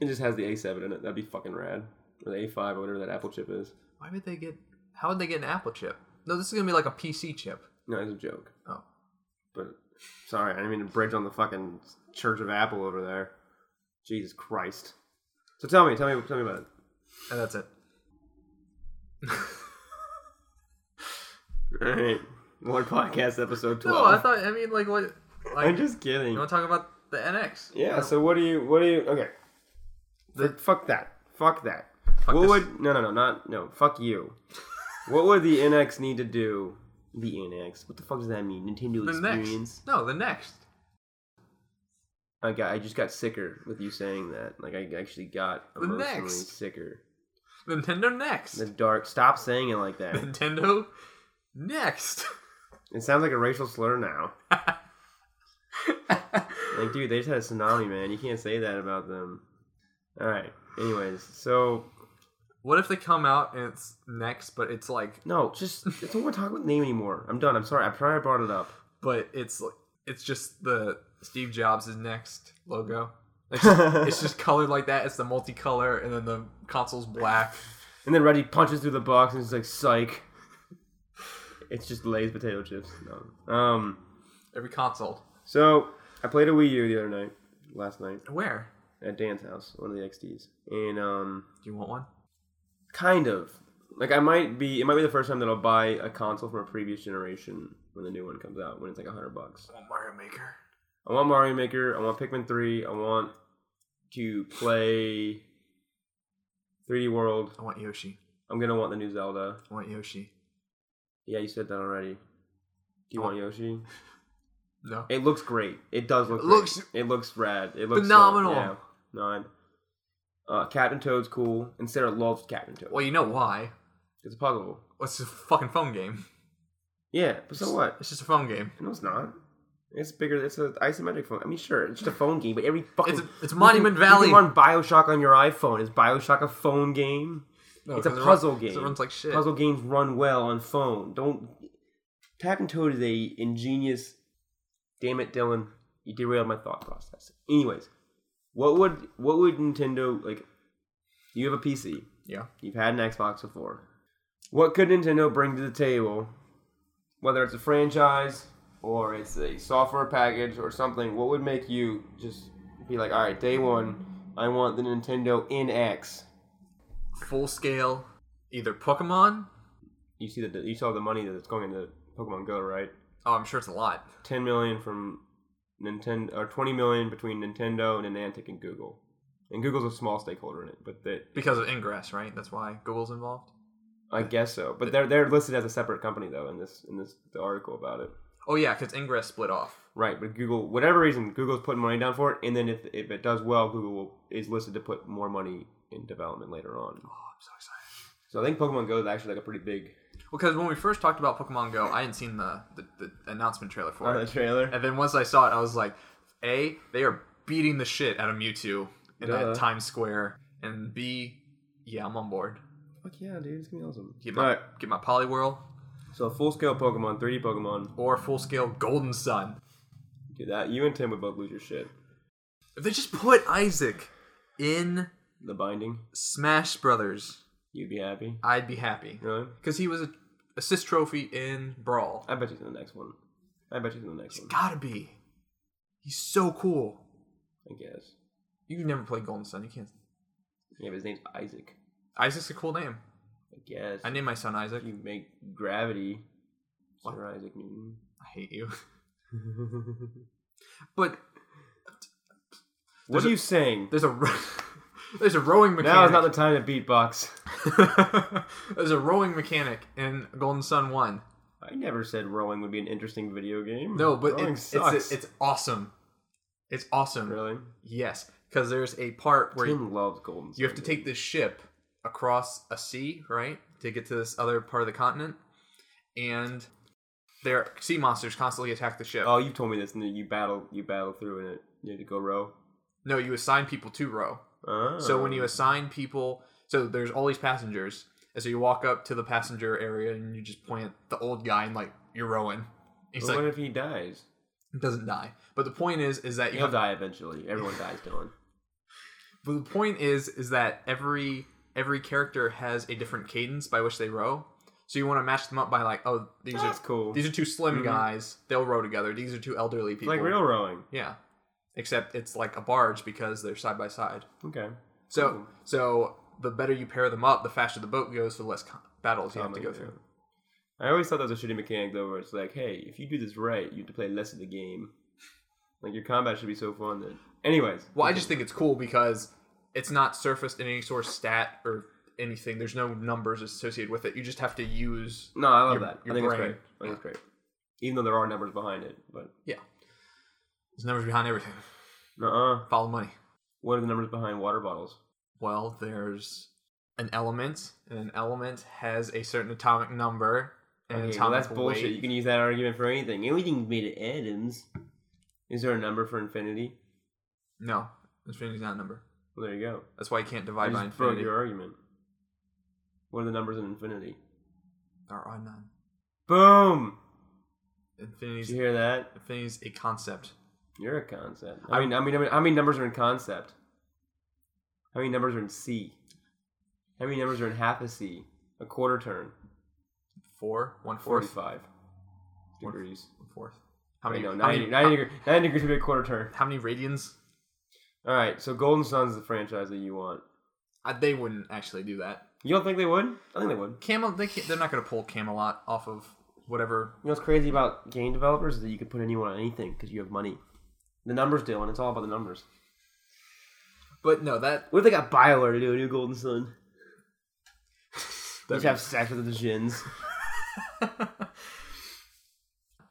It just has the A7 in it. That'd be fucking rad. Or the A5 or whatever that Apple chip is. Why would they get? How would they get an Apple chip? No, this is gonna be like a PC chip. No, it's a joke. Oh, But sorry, I didn't mean to bridge on the fucking Church of Apple over there. Jesus Christ. So tell me, tell me, tell me about it. and that's it. All right, Lord Podcast episode twelve. No, I thought. I mean, like what? Like, I'm just kidding. You want to talk about the NX? Yeah. So what do you? What do you? Okay. The- Fuck- that. Fuck that. Fuck what this. would? No, no, no, not no. Fuck you. what would the NX need to do? The NX. What the fuck does that mean? Nintendo the Experience. next? No, the next. I got. I just got sicker with you saying that. Like I actually got The emotionally next. sicker. Nintendo next. The dark. Stop saying it like that. Nintendo next. it sounds like a racial slur now. Like, dude, they just had a tsunami, man. You can't say that about them. All right. Anyways, so What if they come out and it's next, but it's like, No, just don't want to talk about name anymore. I'm done. I'm sorry. I probably brought it up. but it's like it's just the Steve Jobs' NeXT logo. It's just, it's just colored like that. It's the multicolor, and then the console's black. And then Reggie punches through the box and it's like psych. It's just Lay's potato chips. No. Um. Every console. So I played a Wii U the other night, last night Where? at Dan's house, one of the XDs, and um, Do you want one? kind of like I might be. It might be the first time that I'll buy a console from a previous generation when the new one comes out, when it's like a hundred bucks. I want Mario Maker. I want Mario Maker. I want Pikmin three. I want to play 3D World. I want Yoshi. I'm gonna want the new Zelda. I want Yoshi. Yeah, you said that already. Do you I want Yoshi? No. It looks great. It does look. It great. looks It looks rad. It looks so- phenomenal. yeah. No. I- Uh, Captain Toad's cool, and Sarah loves Captain Toad. Well, you know why? It's a puzzle. It's a fucking phone game. Yeah, but so what? It's just a phone game. No, it's not. It's bigger. It's an isometric phone. I mean, sure, it's just a phone game, but every fucking It's it's you Monument can, Valley. You can run Bioshock on your iPhone. Is Bioshock a phone game? No, it's a puzzle run- game. It runs like shit. Puzzle games run well on phone. Don't. Captain Toad is a ingenious. Damn it, Dylan! You derailed my thought process. Anyways, what would what would Nintendo like? You have a PC. Yeah. You've had an Xbox before. What could Nintendo bring to the table? Whether it's a franchise or it's a software package or something, what would make you just be like, all right, day one, I want the Nintendo NX. Full scale, either Pokemon. You see that you saw the money that's going into Pokemon Go, right? Oh, I'm sure it's a lot. 10 million from Nintendo or 20 million between Nintendo and Niantic and Google. And Google's a small stakeholder in it, but they, Because of Ingress, right? That's why Google's involved. I guess so. But they're they're listed as a separate company though in this in this the article about it. Oh yeah, because Ingress split off. Right, but Google, whatever reason, Google's putting money down for it, and then if, if it does well, Google will, is listed to put more money in development later on. Oh, I'm so excited. So I think Pokemon Go is actually like a pretty big. Well because when we first talked about Pokemon Go, I hadn't seen the, the, the announcement trailer for Oh, it. the trailer. And then once I saw it, I was like, A, they are beating the shit out of Mewtwo in Duh. that Times Square. And B, yeah, I'm on board. Fuck yeah, dude, it's gonna be awesome. Get my, All right, get my Poliwhirl so full scale Pokemon, 3D Pokemon. or full scale Golden Sun. Do that. You and Tim would both lose your shit. If they just put Isaac in The binding, Smash Brothers, you'd be happy. I'd be happy. Really? Because he was a assist trophy in Brawl. I bet he's in the next one. I bet he's in the next one. He's gotta be. He's so cool. I guess. You've never played Golden Sun. You can't. Yeah, but his name's Isaac. Isaac's a cool name. I guess. I named my son Isaac. you make gravity. What? Sir Isaac Newton. I hate you. But what are a- you saying? there's a there's a rowing mechanic. Now is not the time to beatbox. there's a rowing mechanic in Golden Sun One. I never said rowing would be an interesting video game. No, but rowing it, sucks. it's it's awesome. It's awesome. really. Yes, because there's a part where Tim loves Golden. you have to take this ship across a sea, right, to get to this other part of the continent, and their sea monsters constantly attack the ship. Oh, you told me this, and then you battle. You battle through, and it you had to go row. No, you assign people to row. Oh. So when you assign people, so there's all these passengers, and so you walk up to the passenger area and you just point at the old guy and like you're rowing. He's But what if he dies? doesn't die. But the point is, is that you He'll have. die eventually. Everyone dies, Dylan. But the point is, is that every every character has a different cadence by which they row. So you want to match them up by like, oh, these That's are cool. these are two slim Mhm. guys. They'll row together. These are two elderly people. like real rowing. Yeah, except it's like a barge because they're side by side. Okay. So Cool. so the better you pair them up, the faster the boat goes, the less co- battles you have to go through. yeah. I always thought that was a shitty mechanic though, where it's like, hey, if you do this right, you have to play less of the game. Like your combat should be so fun that. Anyways. Well, I just think it's cool because it's not surfaced in any sort of stat or anything. There's no numbers associated with it. You just have to use. No, I love your- that. I your think it's great. I think it's great. Even though there are numbers behind it, but There's numbers behind everything. uh uh. Follow money. What are the numbers behind water bottles? Well, there's an element, and an element has a certain atomic number and Okay, well, that's bullshit. You can use that argument for anything. Everything's made of atoms. Is there a number for infinity? No, infinity's not a number. Well, there you go. That's why you can't I divide by just broke your argument. What are the numbers in infinity? There are none. Boom! Did you hear that? Infinity's a concept. You're a concept. I mean, I mean, I mean, how many numbers are in concept? How many numbers are in C? How many numbers are in half a C? A quarter turn. Four, one fourth, Forty-five degrees. one fourth. How Wait, many? no, how, 90, many 90, degrees, 90 degrees would be a quarter turn. how many radians? All right, so Golden Sun's the franchise that you want. Uh, they wouldn't actually do that. You don't think they would? I think they would. Camel, they can't, they're not going to pull Camelot off of whatever. You know what's crazy about game developers is that you can put anyone on anything because you have money. The numbers deal, and it's all about the numbers. But no, that What if they got Bioware to do a new Golden Sun? Just have sex with the Djinns. but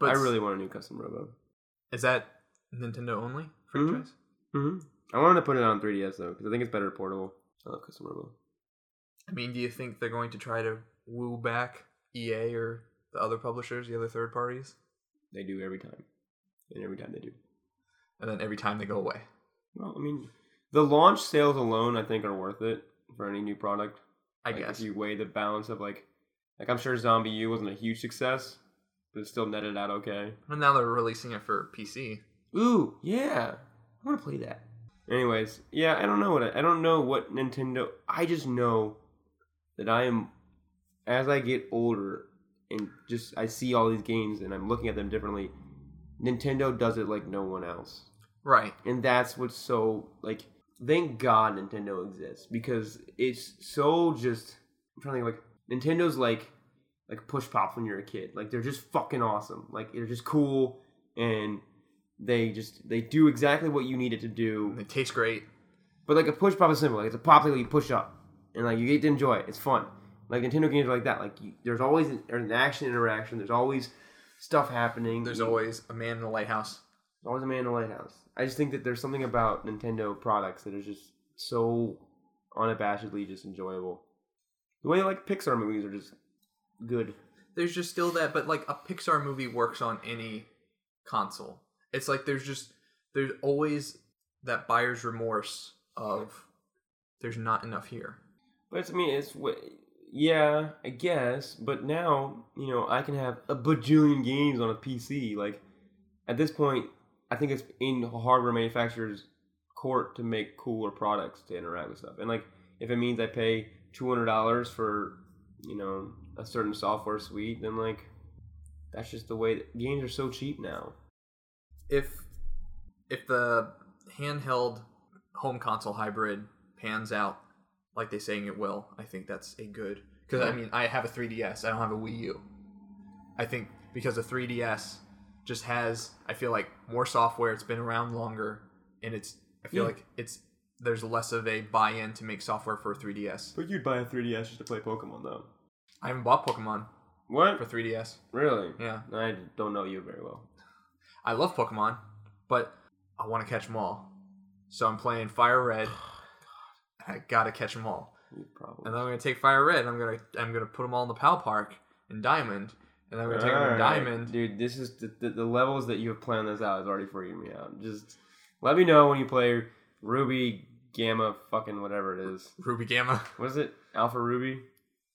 I really want a new custom robo. is that Nintendo only franchise? hmm I wanted to put it on 3DS though because I think it's better portable. I love custom robo. I mean, do you think they're going to try to woo back EA or the other publishers, the other third parties, They do every time, and every time they do. And then every time they go away? Well, I mean, the launch sales alone, I think, are worth it for any new product. I Like, guess. if you weigh the balance of like, like I'm sure ZombiU wasn't a huge success, but it still netted out okay. And now they're releasing it for PC. Ooh, yeah, I want to play that. Anyways, yeah, I don't know what I, I don't know what Nintendo. I just know that I am, as I get older and just I see all these games and I'm looking at them differently. Nintendo does it like no one else. Right. and that's what's so like thank god nintendo exists because it's so just i'm trying to think like nintendo's like like push pops when you're a kid. Like they're just fucking awesome. Like they're just cool and they just they do exactly what you need it to do. They taste great. but like a push pop is simple. Like it's a pop that you push up and like you get to enjoy it. It's fun. Like nintendo games are like that. Like you, there's always an, an action interaction. There's always stuff happening There's always a man in the lighthouse. there's always a man in the lighthouse. I just think that there's something about Nintendo products that is just so unabashedly just enjoyable. The way like Pixar movies are just good. There's just still that, but like a Pixar movie works on any console. It's like there's just there's always that buyer's remorse of there's not enough here. But it's, I mean, it's what. Yeah, I guess. But now, you know, I can have a bajillion games on a PC. Like, at this point, I think it's in hardware manufacturers' court to make cooler products to interact with stuff. And like, if it means I pay two hundred dollars for, you know, a certain software suite, then like, that's just the way that games are so cheap now. If if the handheld home console hybrid pans out like they're saying it will, I think that's a good. Because I mean, I have a 3DS. I don't have a Wii U. I think because the 3DS just has, I feel like more software. It's been around longer, and it's. I feel Yeah. like it's there's less of a buy-in to make software for a 3DS. But you'd buy a 3DS just to play Pokemon, though. I haven't bought Pokemon What? for 3DS. Really? Yeah, I don't know you very well. I love Pokemon, but I want to catch them all. So I'm playing Fire Red. I gotta catch them all. Probably. and then I'm gonna take Fire Red. And I'm gonna I'm gonna put them all in the Pal Park in Diamond, and then I'm gonna take them in Diamond. dude. This is the, the, the levels that you have planned this out is already freaking me out. Just let me know when you play Ruby, Gamma, fucking whatever it is. Ruby Gamma, What is it? Alpha Ruby,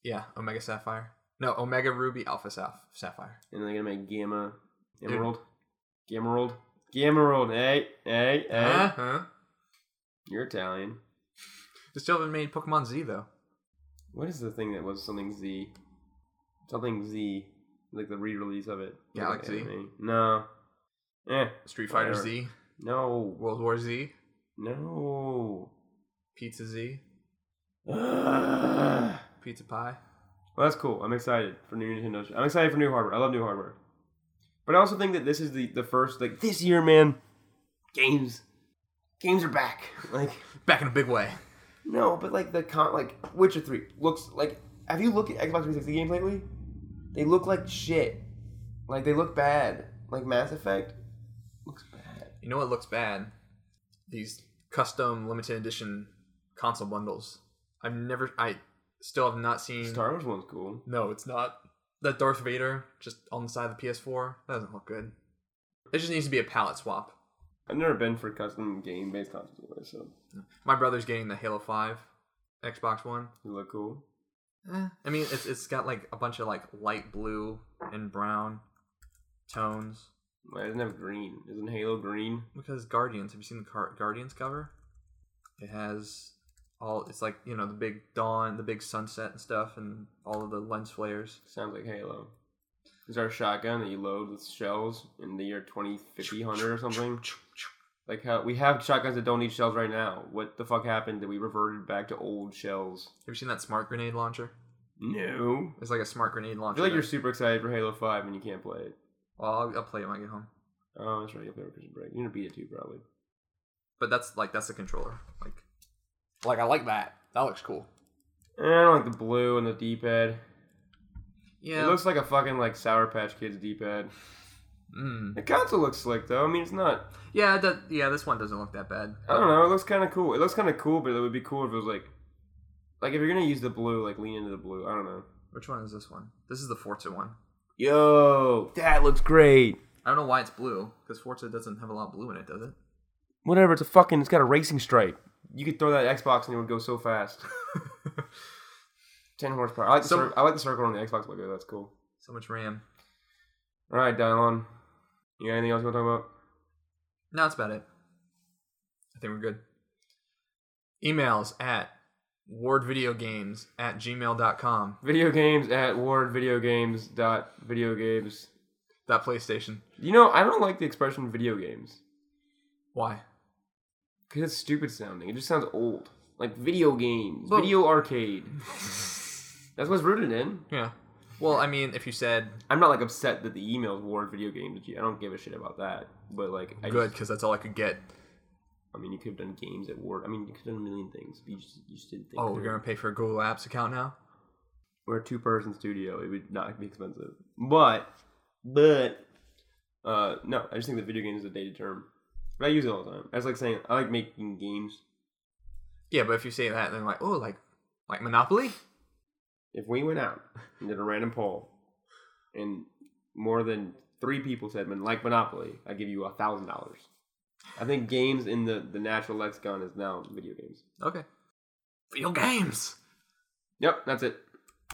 yeah, Omega Sapphire. No, Omega Ruby, Alpha Saph- Sapphire. and then they're gonna make Gamma Emerald, Gamma Emerald, Gamma Emerald. Hey, hey, hey! Uh-huh. You're Italian. They still haven't made Pokemon Z though. What is the thing that was something Z? Something Z, like the re-release of it. Like Galaxy? anime. No. Eh. Street Fighter Whatever. Z, No. World War Z, No. Pizza Z, Pizza Pie. Well, that's cool. I'm excited for new Nintendo. I'm excited for new hardware. I love new hardware. But I also think that this is the, the first like this year, man. Games, games are back. Like Back in a big way. No, but like the con like Witcher Three looks like. Have you looked at Xbox 360 games lately? They look like shit. Like they look bad. Like Mass Effect looks bad. You know what looks bad? These custom limited edition console bundles. I've never. I still have not seen. Star Wars one's cool. No, it's not. That Darth Vader just on the side of the PS4 that doesn't look good. It just needs to be a palette swap. I've never been for custom game based consoles so My brother's getting the Halo 5 Xbox One. You look cool. Eh, I mean, it's it's got like a bunch of like light blue and brown tones Why doesn't it have green? Isn't Halo green? because Guardians. Have you seen the Car- Guardians cover? It has all. It's like you know the big dawn, the big sunset and stuff, and all of the lens flares. Sounds like Halo. Is there a shotgun that you load with shells in the year 2050, 100 or something? Like how we have shotguns that don't need shells right now. What the fuck happened that we reverted back to old shells? Have you seen that smart grenade launcher? No. It's like a smart grenade I launcher. feel like that- you're super excited for Halo 5 and you can't play it. Well, I'll, I'll play it when I get home. Oh, that's right. You'll play it Christmas break. You're gonna beat it too, probably. But that's like that's the controller. Like, like I like that. That looks cool. Eh, I don't like the blue and the D-pad. Yeah. It looks like a fucking like Sour Patch Kids D-pad. Mm. The console looks slick though. I mean, it's not. Yeah. That. Yeah. This one doesn't look that bad. I don't know. It looks kind of cool. It looks kind of cool, but it would be cool if it was like, like if you're gonna use the blue, like lean into the blue. I don't know. Which one is this one? This is the Forza one. Yo, that looks great. I don't know why it's blue because Forza doesn't have a lot of blue in it, does it? Whatever. It's a fucking. It's got a racing stripe. You could throw that Xbox and it would go so fast. Ten horsepower. I like the So- cir- I like the circle on the Xbox logo. That's cool. so much RAM. All right, Dylan. You got anything else you want to talk about? No, that's about it. I think we're good. Emails at wardvideogames at gmail.com. Video games at Ward Video Games dot video games. That PlayStation. You know, I don't like the expression video games Why? because it's stupid sounding. It just sounds old. Like video games, Well- video arcade. That's what's rooted in. Yeah. Well, I mean, if you said I'm not like upset that the emails Ward Video Games. I don't give a shit about that. But like, I good because that's all I could get. I mean, you could have done games at Ward. I mean, you could have done a million things. But you just, you just didn't think. Oh, we're gonna pay for a Google Apps account now. we're a two person studio. It would not be expensive. But, but, uh, no, I just think that video games is a dated term. But I use it all the time. I was like saying, I like making games. Yeah, but if you say that, then like, oh, like, like Monopoly. If we went out and did a random poll, and more than three people said, "Man, like Monopoly," I give you a thousand dollars. I think games in the the natural lexicon is now video games. Okay. Video games. Yep, that's it.